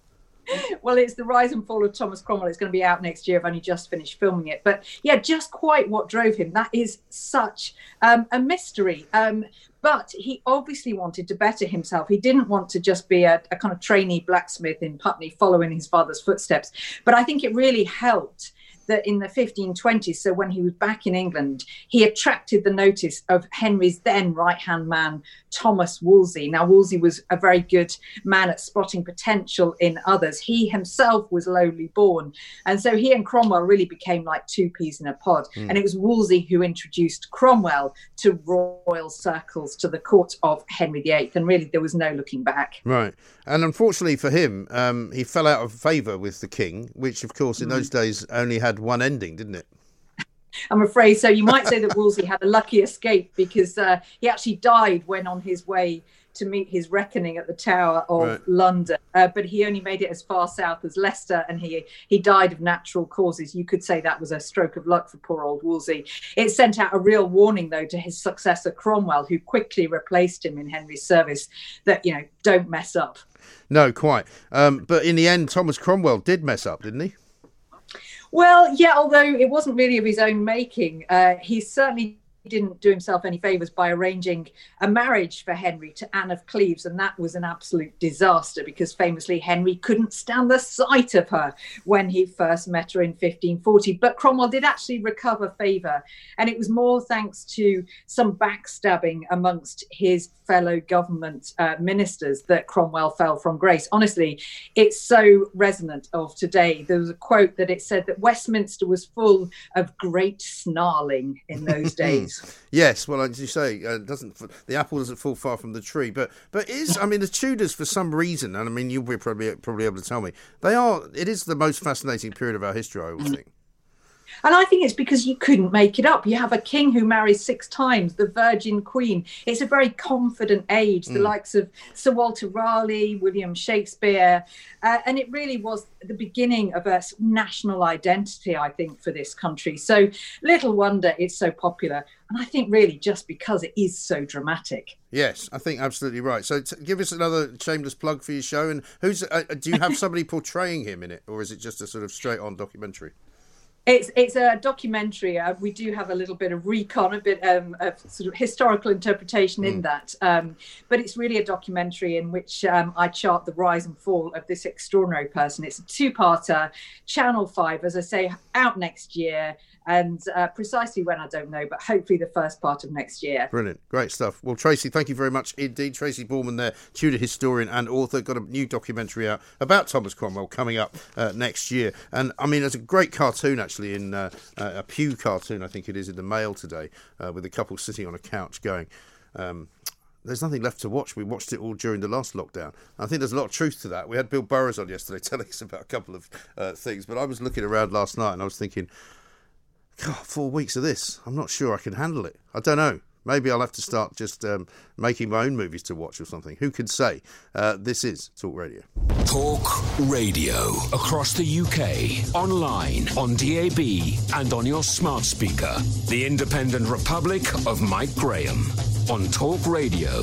well, it's the rise and fall of Thomas Cromwell. It's going to be out next year. I've only just finished filming it, but yeah, just quite what drove him. That is such um, a mystery. Um, but he obviously wanted to better himself. He didn't want to just be a, a kind of trainee blacksmith in Putney following his father's footsteps. But I think it really helped that in the 1520s, so when he was back in England, he attracted the notice of Henry's then right hand man, Thomas Wolsey. Now, Wolsey was a very good man at spotting potential in others. He himself was lowly born. And so he and Cromwell really became like two peas in a pod. Mm. And it was Wolsey who introduced Cromwell to royal circles, to the court of Henry VIII. And really, there was no looking back. Right. And unfortunately for him, um, he fell out of favour with the king, which, of course, in mm. those days only had one ending, didn't it? I'm afraid so. You might say that Wolsey had a lucky escape because uh, he actually died when on his way to meet his reckoning at the Tower of right. London. Uh, but he only made it as far south as Leicester, and he he died of natural causes. You could say that was a stroke of luck for poor old Wolsey. It sent out a real warning, though, to his successor Cromwell, who quickly replaced him in Henry's service. That you know, don't mess up. No, quite. Um, but in the end, Thomas Cromwell did mess up, didn't he? Well, yeah, although it wasn't really of his own making, uh, he certainly didn't do himself any favors by arranging a marriage for Henry to Anne of Cleves, and that was an absolute disaster because famously Henry couldn't stand the sight of her when he first met her in 1540. But Cromwell did actually recover favor, and it was more thanks to some backstabbing amongst his fellow government uh, ministers that Cromwell fell from grace. Honestly, it's so resonant of today. There was a quote that it said that Westminster was full of great snarling in those days. Yes, well, as you say, uh, doesn't the apple doesn't fall far from the tree, but but is I mean the Tudors for some reason, and I mean you'll be probably probably able to tell me they are. It is the most fascinating period of our history, I would mm. think. And I think it's because you couldn't make it up. You have a king who marries six times, the Virgin Queen. It's a very confident age, the mm. likes of Sir Walter Raleigh, William Shakespeare. Uh, and it really was the beginning of a national identity, I think, for this country. So little wonder it's so popular. And I think really just because it is so dramatic. Yes, I think absolutely right. So t- give us another shameless plug for your show. And who's uh, do you have somebody portraying him in it, or is it just a sort of straight on documentary? It's it's a documentary. Uh, we do have a little bit of recon, a bit um, of sort of historical interpretation mm. in that, um, but it's really a documentary in which um, I chart the rise and fall of this extraordinary person. It's a two-parter, Channel Five, as I say, out next year and uh, precisely when I don't know, but hopefully the first part of next year. Brilliant, great stuff. Well, Tracy, thank you very much indeed. Tracy Borman, there, Tudor historian and author, got a new documentary out about Thomas Cromwell coming up uh, next year. And I mean, it's a great cartoon actually in uh, a Pugh cartoon, I think it is, in the Mail today, uh, with a couple sitting on a couch going. Um, there's nothing left to watch. We watched it all during the last lockdown. I think there's a lot of truth to that. We had Bill Burrows on yesterday telling us about a couple of uh, things, but I was looking around last night and I was thinking, God, four weeks of this. I'm not sure I can handle it. I don't know. Maybe I'll have to start just um, making my own movies to watch or something. Who can say? Uh, this is Talk Radio. Talk Radio. Across the UK, online, on DAB, and on your smart speaker. The Independent Republic of Mike Graham on Talk Radio.